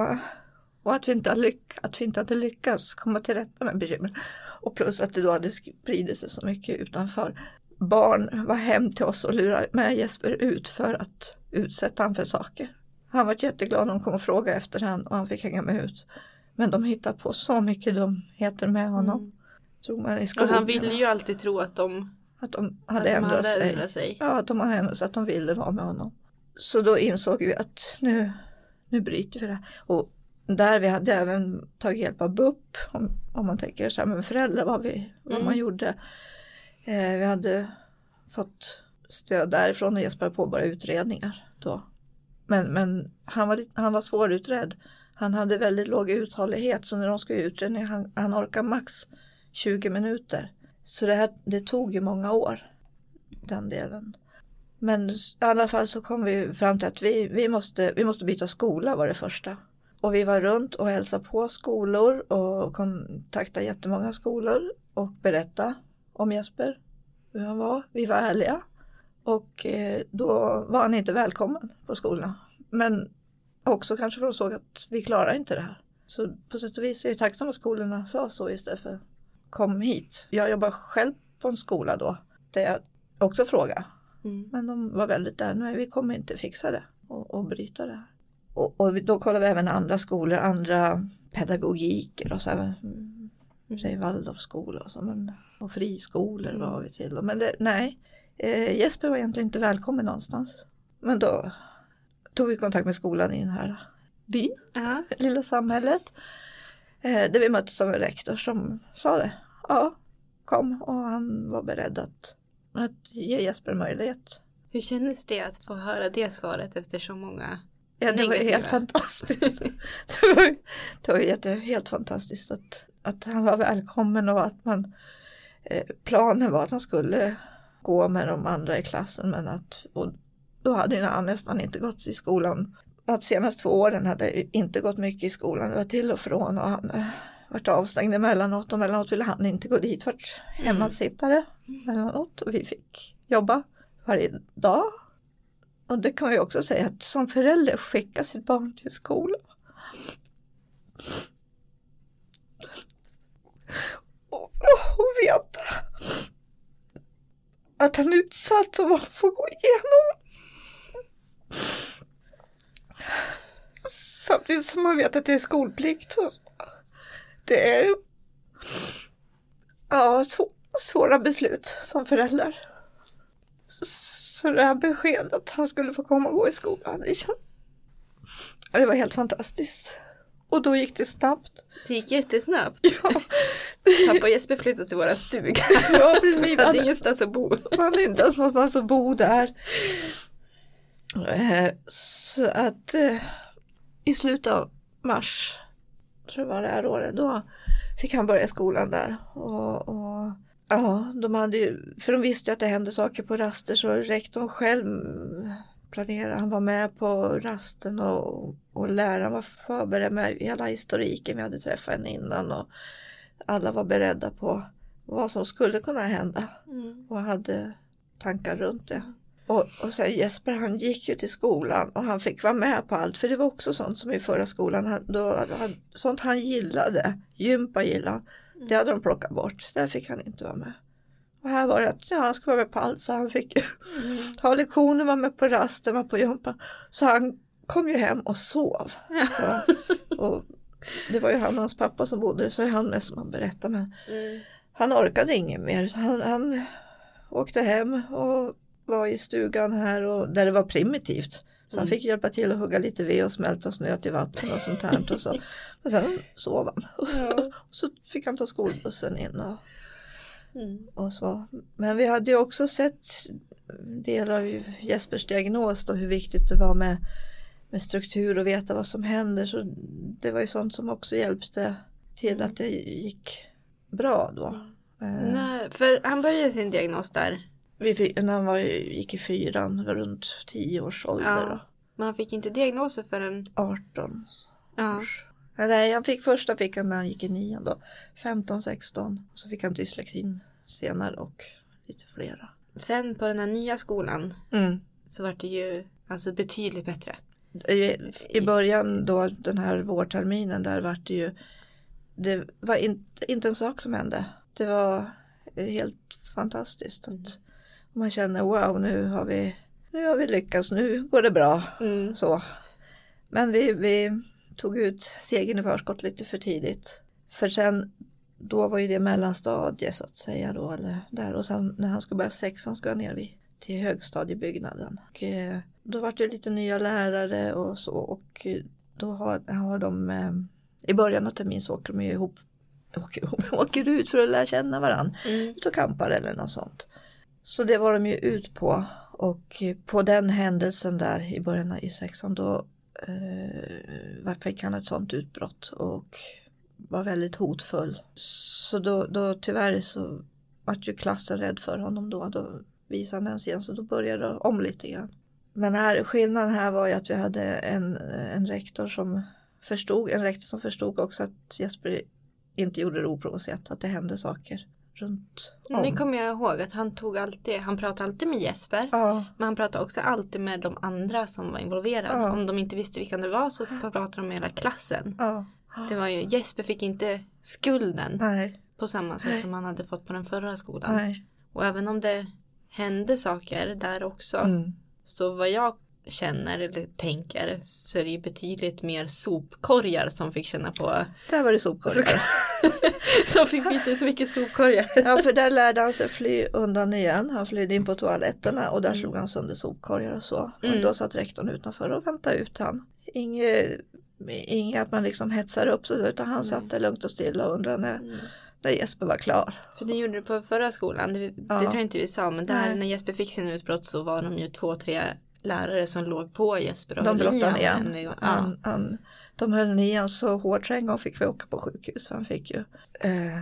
och att, vi inte har lyck, att vi inte hade lyckats komma till rätta med bekymmer. Och plus att det då hade spridit sig så mycket utanför. Barn var hem till oss och lurade med Jesper ut för att utsätta han för saker. Han var jätteglad när de kom och frågade efter han och han fick hänga med ut. Men de hittade på så mycket dumheter med honom. Mm. Tror man i Och han ville ju alltid tro att de Att de att hade de ändrat hade sig. ändrat sig. Ja, att de hade ändrat sig, att de ville vara med honom. Så då insåg vi att nu, nu bryter vi det. Och där vi hade även tagit hjälp av BUP, om, om man tänker så här med föräldrar, vad, vi, vad Mm. man gjorde. Eh, vi hade fått stöd därifrån och Jesper påbörjade utredningar då. Men, men han, var, han var svårutredd. Han hade väldigt låg uthållighet så när de skulle utredning, han, han orkade max 20 minuter. Så det, här, det tog ju många år, den delen. Men i alla fall så kom vi fram till att vi, vi, måste, vi måste byta skola var det första. Och vi var runt och hälsade på skolor och kontaktade jättemånga skolor och berättade om Jesper, hur han var. Vi var ärliga. Och eh, då var han inte välkommen på skolorna. Men också kanske för att de såg att vi klarar inte det här. Så på sätt och vis är jag tacksam att skolorna sa så istället för kom hit. Jag jobbar själv på en skola då där jag också frågade. Mm. Men de var väldigt där, nej vi kommer inte fixa det och, och bryta det här. Och, och då kollade vi även andra skolor, andra pedagogiker och så även mm, säg Waldorfskolor och så, men, och friskolor Mm. var vi till. Men det, nej, eh, Jesper var egentligen inte välkommen någonstans. Men då tog vi kontakt med skolan i den här byn Ja. lilla samhället. Eh, där vi möttes av en rektor som sa det. Ja, kom och han var beredd att, att ge Jesper möjlighet. Hur kändes det att få höra det svaret efter så många? Ja, det var Negativa. helt fantastiskt. det var, det var jätte, helt fantastiskt att, att han var välkommen och att man eh, planen var att han skulle gå med de andra i klassen men att och då hade han nästan inte gått i skolan. Att senaste två åren hade inte gått mycket i skolan, det var till och från och han eh, varit avstängd emellanåt och emellanåt ville han inte gå dit, vart hemmasittare emellanåt och vi fick jobba varje dag. Och det kan man ju också säga att som förälder skicka sitt barn till skolan. Och, och veta att han är utsatt och vad han får gå igenom. Samtidigt som man vet att det är skolplikt. Och det är ja, svåra beslut som förälder. Så, så det här beskedet att han skulle få komma och gå i skolan, det, känns, det var helt fantastiskt. Och då gick det snabbt. Det gick jättesnabbt. Ja, Pappa och Jesper flyttade till våra stuga. ja precis. Vi hade ingenstans att bo. Man hade inte ens någonstans att bo där. Eh, Så att eh, i slutet av mars, tror jag var det här året, då fick han börja skolan där. Och, och ja, de hade ju, för de visste ju att det hände saker på raster så rektorn själv planerade, han var med på rasten och, och läraren var förberedd med hela historiken, vi hade träffat henne innan och alla var beredda på vad som skulle kunna hända. Och hade tankar runt det. Och, och sen Jesper han gick ju till skolan och han fick vara med på allt. För det var också sånt som i förra skolan, han, då, han, sånt han gillade, gympa gillade han, det hade de plockat bort, där fick han inte vara med. Och här var det att ja, han skulle vara med på allt så han fick ju ta lektioner, vara med på rasten, vara på gympan. Så han kom ju hem och sov. Så, och det var ju han och hans pappa som bodde där så är han med som han berättade men han orkade inget mer. Han, han åkte hem och var i stugan här och där det var primitivt. Så han fick hjälpa till att hugga lite ved och smälta snö till vatten och sånt här. Och så. Men sen sov han. Och så fick han ta skolbussen in och, och så. Men vi hade ju också sett delar av Jespers diagnos då hur viktigt det var med, med struktur och veta vad som händer. Så det var ju sånt som också hjälpte till att det gick bra då. Eh, Nej, för han började sin diagnos där fick, när han var, gick i fyran, var runt 10 års ålder. Ja. Men han fick inte diagnoser förrän... 18 Ja. års. Nej, han fick första fick han när han gick i nian då. 15, 16. Och så fick han dyslexin senare och lite flera. Sen på den här nya skolan Mm. så var det ju alltså betydligt bättre. I, I början då den här vårterminen där var det ju Det var inte, inte en sak som hände. Det var helt fantastiskt. Att man känner wow nu har vi Nu har vi lyckats, nu går det bra. Mm. Så. Men vi, vi tog ut segern i förskott lite för tidigt. För sen då var ju det mellanstadie så att säga då. Eller där. Och sen när han skulle börja sexan skulle han ner vid, till högstadiebyggnaden. Och, eh, då var det lite nya lärare och så. Och eh, då har, har de eh, i början av terminen så åker de ju ihop åker, åker ut för att lära känna varandra. Mm. Ut och campar eller något sånt. Så det var de ju ut på. Och på den händelsen där i början i sexan då eh, fick han ett sånt utbrott och var väldigt hotfull. Så då, då tyvärr så vart ju klassen rädd för honom då. Då visade han den sidan så då började det om lite grann. Men här, skillnaden här var ju att vi hade en, en rektor som förstod, en rektor som förstod också att Jesper inte gjorde det oprovocerat, att det hände saker runt om. Det kommer jag ihåg att han tog alltid, han pratade alltid med Jesper. Ja, Men han pratade också alltid med de andra som var involverade. Ja. Om de inte visste vilka det var så pratade de med hela klassen. ja, Det var ju, Jesper fick inte skulden nej, på samma sätt Nej. som han hade fått på den förra skolan. nej. Och även om det hände saker där också. Mm. Så vad jag känner eller tänker så är det ju betydligt mer sopkorgar som fick känna på. Där var det sopkorgar. De fick byta ut mycket sopkorgar. Ja, för där lärde han sig fly undan igen. Han flydde in på toaletterna och där Mm. slog han sönder sopkorgar och så. Mm. Och då satt rektorn utanför och väntade ut han. Inget, inget att man liksom hetsar upp sig utan han satt där lugnt och stilla och undrade när, Mm. när Jesper var klar. För det gjorde det på förra skolan. Det, det Ja. tror jag inte vi sa. Men där Nej. när Jesper fick sin utbrott så var de ju två, tre lärare som låg på Jesper och De höll i honom igen. en gång. Ja. Han, han, de höll nian så hårt så en gång fick vi åka på sjukhus. Han fick ju eh,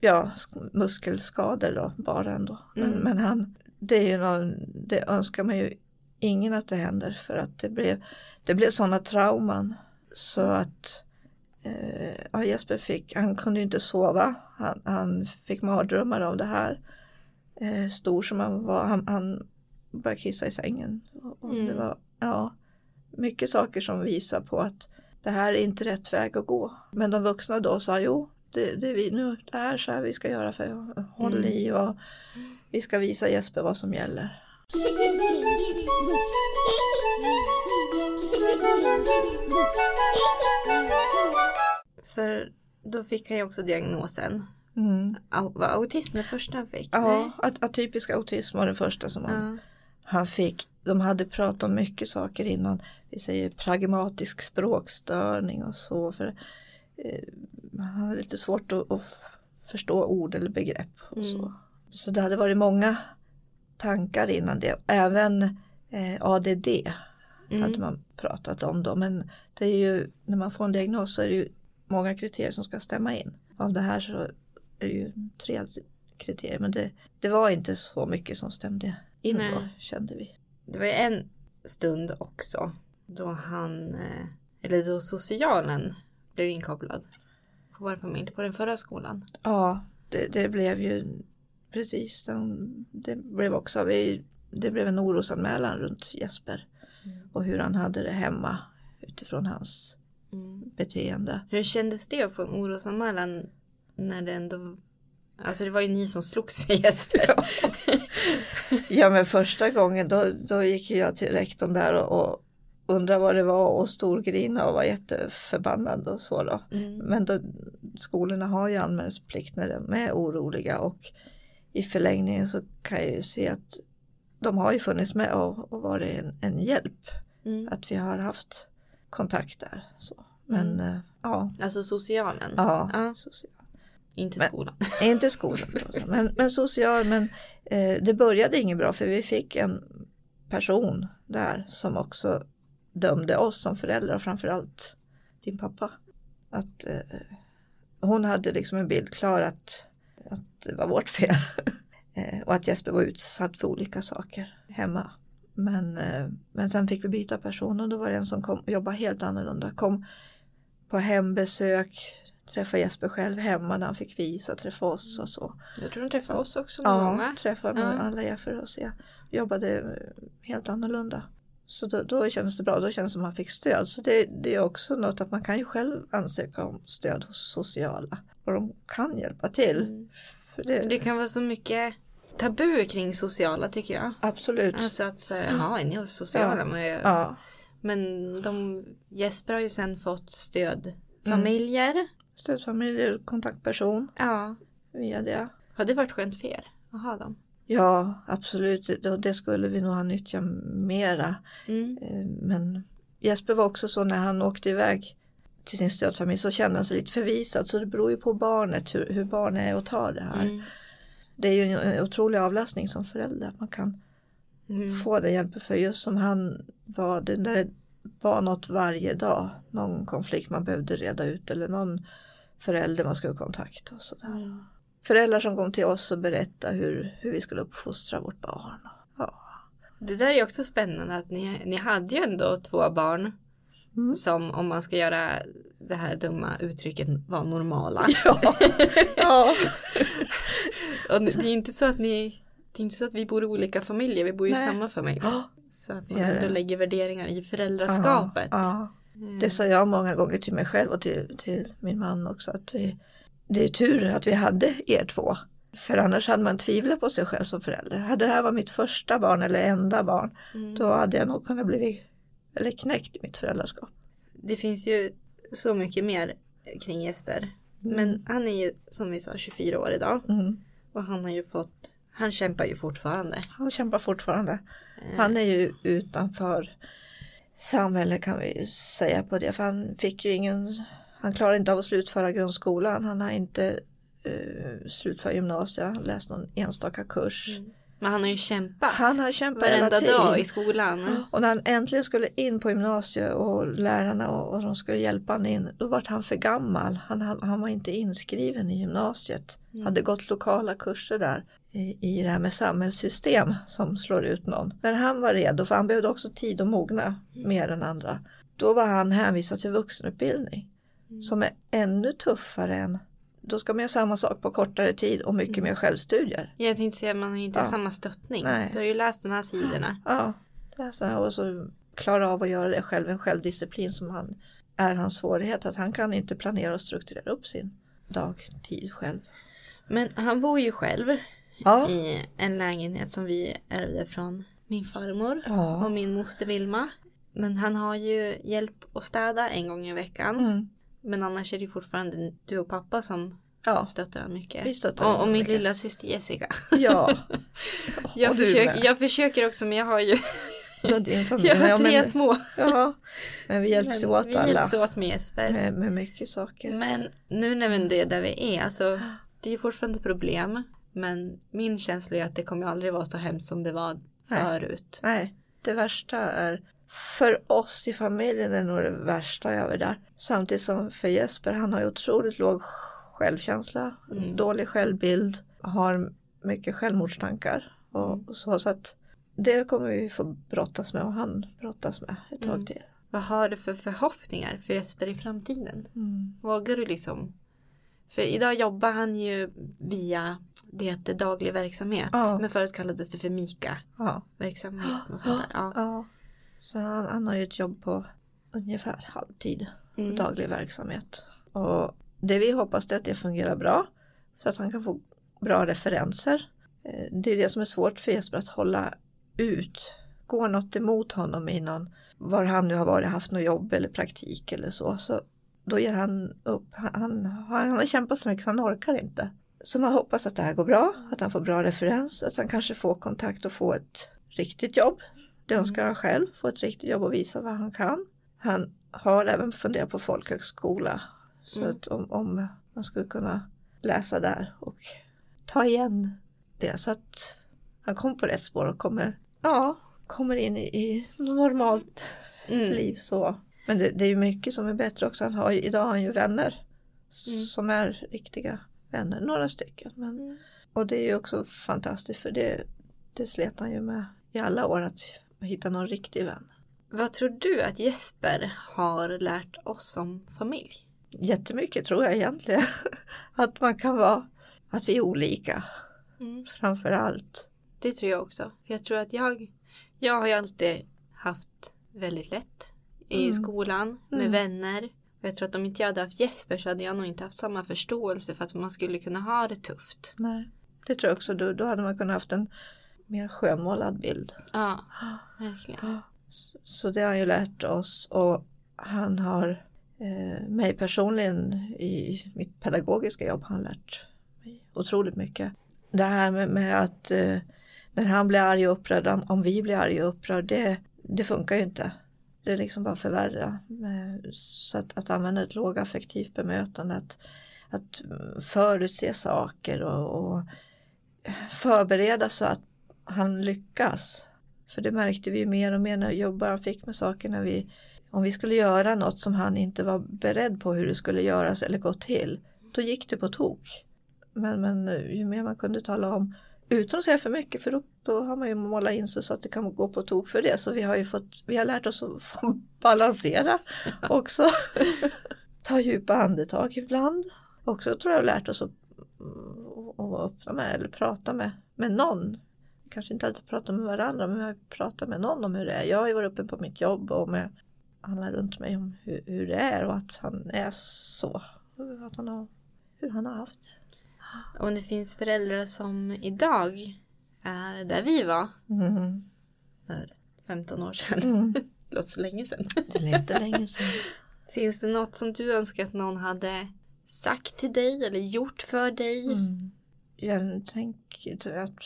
ja, sk- muskelskador då bara ändå. Men, Mm. men han, det är ju någon, det önskar man ju ingen att det händer för att det blev, det blev sådana trauman så att eh, ja, Jesper fick, han kunde inte sova. Han, han fick mardrömmar om det här. Eh, stor som han var, han, han började kissa i sängen. Och, och det Mm. var, ja, mycket saker som visar på att det här är inte rätt väg att gå. Men de vuxna då sa jo, det, det, är vi, nu, det här är så här vi ska göra för håll Mm. i och vi ska visa Jesper vad som gäller. För då fick han ju också diagnosen. Mm. Var autism det första han fick? Ja, at, atypisk autism var den första som han, Nej. Han fick. De hade pratat om mycket saker innan. Vi säger pragmatisk språkstörning och så. För, eh, han hade lite svårt att, att förstå ord eller begrepp. Och så. Mm. så det hade varit många tankar innan det. Även eh, ADD Mm. hade man pratat om då. Men det är ju, när man får en diagnos så är det ju många kriterier som ska stämma in. Av det här så är det ju tre kriterier. Men det, det var inte så mycket som stämde in Nej. kände vi. Det var ju en stund också då han, eh, eller då socialen blev inkopplad på vår familj på den förra skolan. Ja, det, det blev ju precis. De, det blev också, vi, det blev en orosanmälan runt Jesper. Och hur han hade det hemma utifrån hans beteende. Hur kändes det att få en orosanmälan när det ändå Alltså det var ju ni som slogs för Jesper. Ja men första gången då, då gick jag till rektorn där och, och undrade vad det var och storgrina och var jätteförbannad och så då. Mm. Men då, skolorna har ju anmälningsplikt när de är oroliga och i förlängningen så kan jag ju se att de har ju funnits med och, och varit en, en hjälp. Mm. Att vi har haft kontakt där. Så. Men eh, ja, Alltså socialen. ja, Ja, social. Inte Men- skolan. Inte skolan. men, men social, men eh, det började inget bra för vi fick en person där som också dömde oss som föräldrar och framförallt din pappa. Att eh, hon hade liksom en bild klar att, att det var vårt fel. eh, och att Jesper var utsatt för olika saker hemma. Men, eh, men sen fick vi byta person och då var det en som kom och jobbade helt annorlunda. Kom på hembesök, träffade Jesper själv hemma när han fick visa, träffa oss och så. Jag tror de träffade oss också någon gång Ja, va? träffade Ja. alla Jesper och så jag jobbade eh, helt annorlunda. Så då, då kändes det bra, då kändes det som att man fick stöd. Så det, det är också något att man kan ju själv ansöka om stöd hos sociala. Och de kan hjälpa till. För det, Det kan vara så mycket tabu kring sociala tycker jag. Absolut. Alltså att så här, jaha, är ni hos sociala? Ja. Men, ja, men de, Jesper har ju sen fått stödfamiljer. Stödfamiljer, kontaktperson Ja. via det. Har det varit skönt för er att ha dem? Ja, absolut. Det, det skulle vi nog ha nyttjat mera. Mm. Eh, Men Jesper var också så när han åkte iväg till sin stödfamilj så kände han sig lite förvisad. Så det beror ju på barnet, hur, hur barnet är att ta det här. Mm. Det är ju en otrolig avlastning som förälder. att Man kan Mm. få den hjälpen. För just som han var, det där var något varje dag. Någon konflikt man behövde reda ut eller någon förälder man skulle kontakta och sådär. Föräldrar som kom till oss och berättade hur, hur vi skulle uppfostra vårt barn. Ja. Det där är också spännande att ni, ni hade ju ändå två barn. Mm. Som om man ska göra det här dumma uttrycket var normala. Ja. ja. Och det är inte så att ni det är inte så att vi bor i olika familjer, vi bor i Nej. samma familj. Så att man ändå lägger värderingar i föräldraskapet. Ja, Det sa jag många gånger till mig själv och till, till min man också. Att vi, det är tur att vi hade er två. För annars hade man tvivlat på sig själv som förälder. Hade det här varit mitt första barn eller enda barn. Mm. Då hade jag nog kunnat bli eller knäckt i mitt föräldraskap. Det finns ju så mycket mer kring Jesper. Men han är ju som vi sa 24 år idag. Mm. Och han har ju fått, han kämpar ju fortfarande. Han kämpar fortfarande. Han är ju utanför samhälle kan vi säga på det. För han fick ju ingen, han klarade inte av att slutföra grundskolan. Han har inte uh, slutfört gymnasiet, läst någon enstaka kurs. Mm. Men han har ju kämpat. Han har kämpat hela Varenda tiden. dag i skolan. Och när han äntligen skulle in på gymnasiet och lärarna och, och de skulle hjälpa honom in, då var han för gammal. Han, han, han var inte inskriven i gymnasiet. Hade gått lokala kurser där i, i det här med samhällssystem som slår ut någon. När han var redo, för han behövde också tid att mogna mer än andra, då var han hänvisad till vuxenutbildning. Som är ännu tuffare än, då ska man göra samma sak på kortare tid och mycket mer självstudier. Jag tänkte säga, man har ju inte Ja. samma stöttning. Nej. Du har ju läst de här sidorna. Ja, läsa och så klara av att göra det själv, en självdisciplin som han är hans svårighet, att han kan inte planera och strukturera upp sin dagtid själv. Men han bor ju själv Ja, i en lägenhet som vi ärvde från min farmor Ja. och min moster Vilma. Men han har ju hjälp att städa en gång i veckan. mm. Men annars är det fortfarande du och pappa som ja, stöttar han mycket. Vi stöttar och, honom och min mycket. lilla syster Jessica. ja. Jag, Och du försöker, jag försöker också men jag har ju har din familj. jag har ja, tre men, små. ja, men vi hjälps Men åt vi alla hjälps åt med Jesper. med, med mycket saker. Men nu när vi är där vi är, alltså det är fortfarande problem. Men min känsla är att det kommer aldrig vara så hemskt som det var Nej. förut. Nej, det värsta är för oss i familjen är nog det värsta över där. Samtidigt som för Jesper, han har ju otroligt låg självkänsla, Mm. dålig självbild, har mycket självmordstankar och, Mm. och så. Så att det kommer vi få brottas med och han brottas med ett tag Mm. till. Vad har du för förhoppningar för Jesper i framtiden? Mm. Vågar du liksom? För idag jobbar han ju via, det heter daglig verksamhet. Ja. Men förut kallades det för MIKA Ja, verksamhet och sånt där. Ja. ja. Så han, han har ju ett jobb på ungefär halvtid, Mm. daglig verksamhet. Och det vi hoppas är att det fungerar bra så att han kan få bra referenser. Eh, Det är det som är svårt för Jesper att hålla ut. Går något emot honom i någon, var han nu har varit, haft något jobb eller praktik eller så, så då ger han upp. Han, han, han har kämpat så mycket så han orkar inte. Så man hoppas att det här går bra, att han får bra referens, att han kanske får kontakt och får ett riktigt jobb. Det önskar han själv, få ett riktigt jobb och visa vad han kan. Han har även funderat på folkhögskola. Så Mm. att om, om man skulle kunna läsa där och ta igen det så att han kommer på rätt spår och kommer, ja, kommer in i, i normalt Mm. liv så. Men det, det är ju mycket som är bättre också. Han har, ju- idag har han ju vänner Mm. som är riktiga vänner, några stycken. Men Mm. Och det är ju också fantastiskt för det, det slet han ju med i alla år att hitta någon riktig vän. Vad tror du att Jesper har lärt oss som familj? Jättemycket tror jag egentligen. Att man kan vara, att vi är olika Mm. framför allt. Det tror jag också. För jag tror att jag, jag har ju alltid haft väldigt lätt i Mm. skolan med Mm. vänner. Och jag tror att om inte jag hade haft Jesper så hade jag nog inte haft samma förståelse för att man skulle kunna ha det tufft. Nej, det tror jag också. Då, då hade man kunnat haft en mer skönmålad bild. Ja, verkligen. Så det har han ju lärt oss och han har eh, mig personligen i mitt pedagogiska jobb har han lärt mig otroligt mycket. Det här med, med att eh, när han blir arg och upprörd, om, om vi blir arga och upprörd, det, det funkar ju inte. Det är liksom bara förvärra. Eh, Så att, att använda ett lågaffektivt bemötande, att, att förutse saker och, och förbereda så att han lyckas. För det märkte vi ju mer och mer när jobb han fick med saker när vi om vi skulle göra något som han inte var beredd på hur det skulle göras eller gå till, då gick det på tok. Men, men ju mer man kunde tala om utan att säga för mycket för då, då har man ju målat in sig så att det kan gå på tok för det. Så vi har ju fått, vi har lärt oss att få balansera också. Ta djupa andetag ibland. Också tror jag lärt oss att, att vara öppna med eller prata med, med någon. Kanske inte alltid prata med varandra men vi har pratat med någon om hur det är. Jag har ju varit uppe på mitt jobb och med alla runt mig om hur, hur det är och att han är så. Att han har, hur han har haft det. Om det finns föräldrar som idag är där vi var Mm. för 15 år sedan. Mm. Det låter så länge sedan. Det inte länge sedan. Finns det något som du önskar att någon hade sagt till dig eller gjort för dig? Mm. Jag tänker att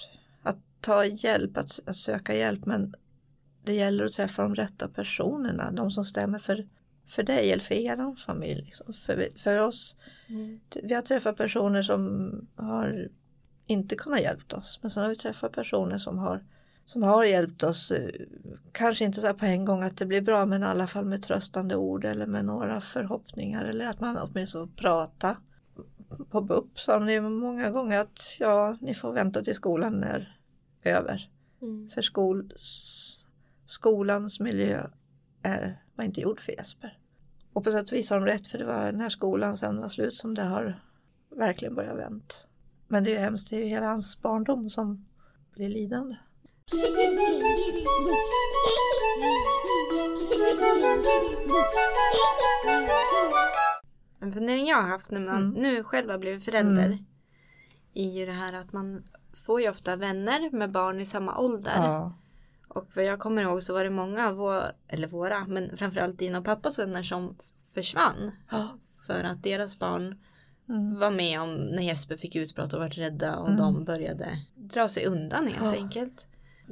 ta hjälp, att, att söka hjälp men det gäller att träffa de rätta personerna, de som stämmer för, för dig eller för er familj. Liksom. För, för oss, Mm. vi har träffat personer som har inte kunnat hjälpa oss men sen har vi träffat personer som har, som har hjälpt oss. Kanske inte så här på en gång att det blir bra men i alla fall med tröstande ord eller med några förhoppningar eller att man åtminstone prata på BUP sa de många gånger att ja, ni får vänta till skolan är över. Mm. För skol, skolans miljö är, var inte gjord för Jesper. Och på sätt och vis har de rätt för det var när skolan sen var slut som det har verkligen börjat vänt. Men det är ju hemskt, det är ju hela hans barndom som blir lidande. En fundering jag har haft när man Mm. nu själv har blivit förälder Mm. är ju det här att man får ju ofta vänner med barn i samma ålder. Ja. Och vad jag kommer ihåg så var det många av vår, eller våra, men framförallt dina och pappas vänner som försvann. Ja. För att deras barn Mm. var med om när Jesper fick utbrott och vart rädda och Mm. de började dra sig undan helt Ja. enkelt.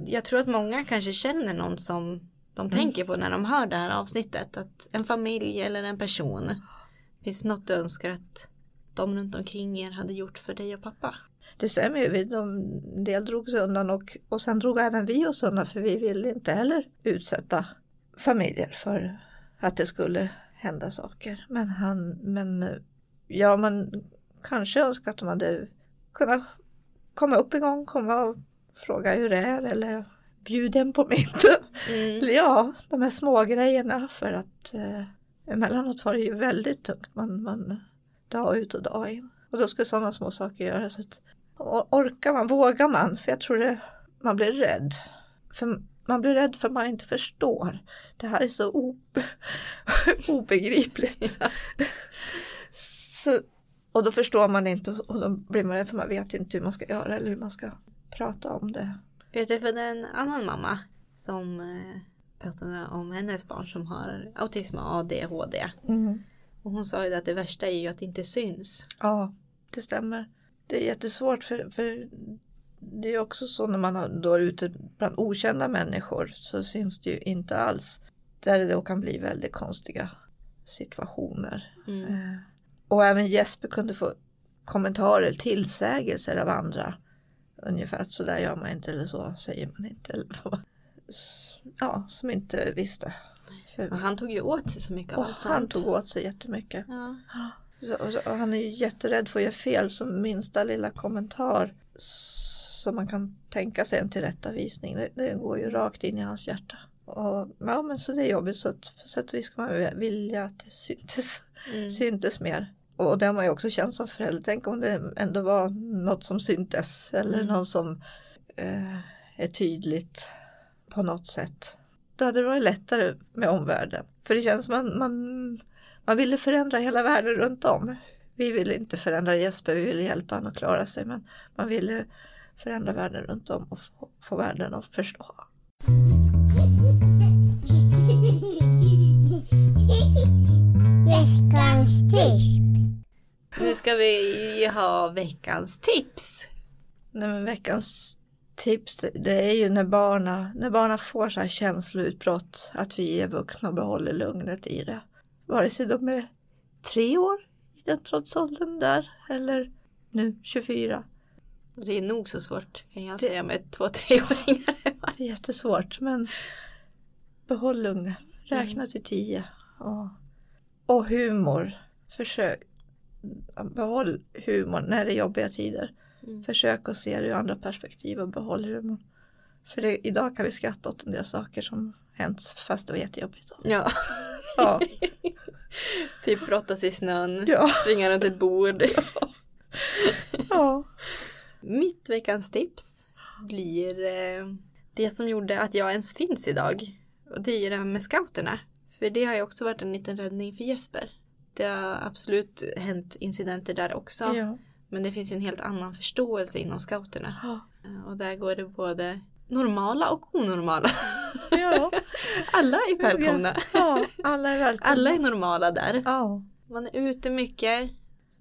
Jag tror att många kanske känner någon som de Mm. tänker på när de hör det här avsnittet. Att en familj eller en person. Finns något du önskar att de runt omkring er hade gjort för dig och pappa? Det stämmer ju, en del drog sig undan och, och sen drog även vi oss undan för vi ville inte heller utsätta familjer för att det skulle hända saker. Men han, men ja man kanske önskar att de hade kunnat komma upp en gång, komma och fråga hur det är eller bjuda en på middag. Mm. Ja, de här små grejerna för att eh, emellanåt var det ju väldigt tungt. Man, man dag ut och dag in. Och då skulle sådana små saker göras. Att, or- orkar man, vågar man? För jag tror det, man blir rädd. För man blir rädd för man inte förstår. Det här är så o- obegripligt. så, och då förstår man inte och då blir man rädd för man vet inte hur man ska göra eller hur man ska prata om det. Jag träffade en annan mamma som eh, pratade om hennes barn som har autism och ADHD. Mm. Och hon sa ju att det värsta är ju att det inte syns. Ja, det stämmer. Det är jättesvårt för, för det är också så när man då är ute bland okända människor så syns det ju inte alls. Där det då kan bli väldigt konstiga situationer. Mm. Eh, Och även Jesper kunde få kommentarer, tillsägelser av andra. Ungefär att så där gör man inte eller så säger man inte. Eller vad. Ja, som inte visste. För, Och han tog ju åt sig så mycket av och allt han sånt. tog åt sig jättemycket. Ja. Och han är ju jätterädd för att göra fel, som minsta lilla kommentar som man kan tänka sig en tillrättavisning, det, det går ju rakt in i hans hjärta. Och, ja men så det är jobbigt så på sätt och vis ska man vilja att det syntes, mm. syntes mer. Och det har man ju också känt som förälder. Tänk om det ändå var något som syntes eller mm. någon som eh, är tydligt på något sätt. Då hade det varit lättare med omvärlden. För det känns som man, man, man ville förändra hela världen runt om. Vi ville inte förändra Jesper, vi ville hjälpa honom att klara sig men man ville förändra världen runt om och få, få världen att förstå. Veckans tips. Nu ska vi ha veckans tips. Nej, men veckans tips det är ju när barna, när barna får så här känsloutbrott att vi är vuxna och behåller lugnet i det. Vare sig de är tre år i den trotsåldern där eller nu 24. Det är nog så svårt kan jag det, säga med två treåringar. Det är jättesvårt men behåll lugnet. Räkna mm. till tio. Och, och humor. Försök. Behåll humor när det är jobbiga tider. Mm. Försök att se det ur andra perspektiv och behåll humorn. För det, idag kan vi skratta åt en del saker som hänt fast det var jättejobbigt. Då. Ja. ja. typ brottas i snön, ja. springa runt ett bord. ja. ja. Mitt veckans tips blir eh, det som gjorde att jag ens finns idag. Och det är det här med scouterna. För det har ju också varit en liten räddning för Jesper. Det har absolut hänt incidenter där också. Ja. Men det finns en helt annan förståelse inom scouterna. Eh, och där går det både normala och onormala. Ja. alla är välkomna. Ja, alla är välkomna. Alla är normala där. Ja. Man är ute mycket.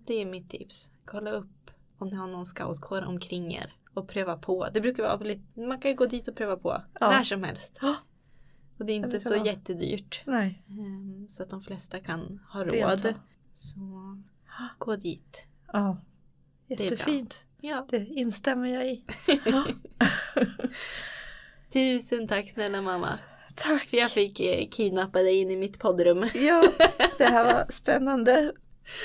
Det är mitt tips. Kolla upp om ni har någon scoutkår omkring er och pröva på. Det brukar vara lite, man kan ju gå dit och pröva på ja. när som helst. Och det är inte så jättedyrt. Nej. Ehm, så att de flesta kan ha råd. Delta. Så gå dit. Ja, jättefint. Det, ja. det instämmer jag i. Ja. Tusen tack snälla mamma. Tack. För jag fick eh, kidnappa dig in i mitt poddrum. Ja, det här var spännande.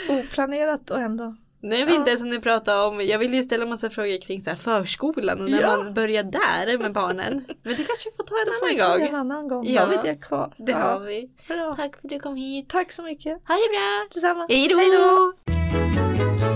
Oplanerat och ändå jag vet inte ens om ni pratar om, jag vill ju ställa massa frågor kring så här förskolan och när ja. man börjar där med barnen. Men det kanske får ta en annan gång. Ta en annan gång, ja. har vi det kvar. Det ja. har vi. Bra. Tack för att du kom hit. Tack så mycket. Ha det bra. Detsamma. Hej då.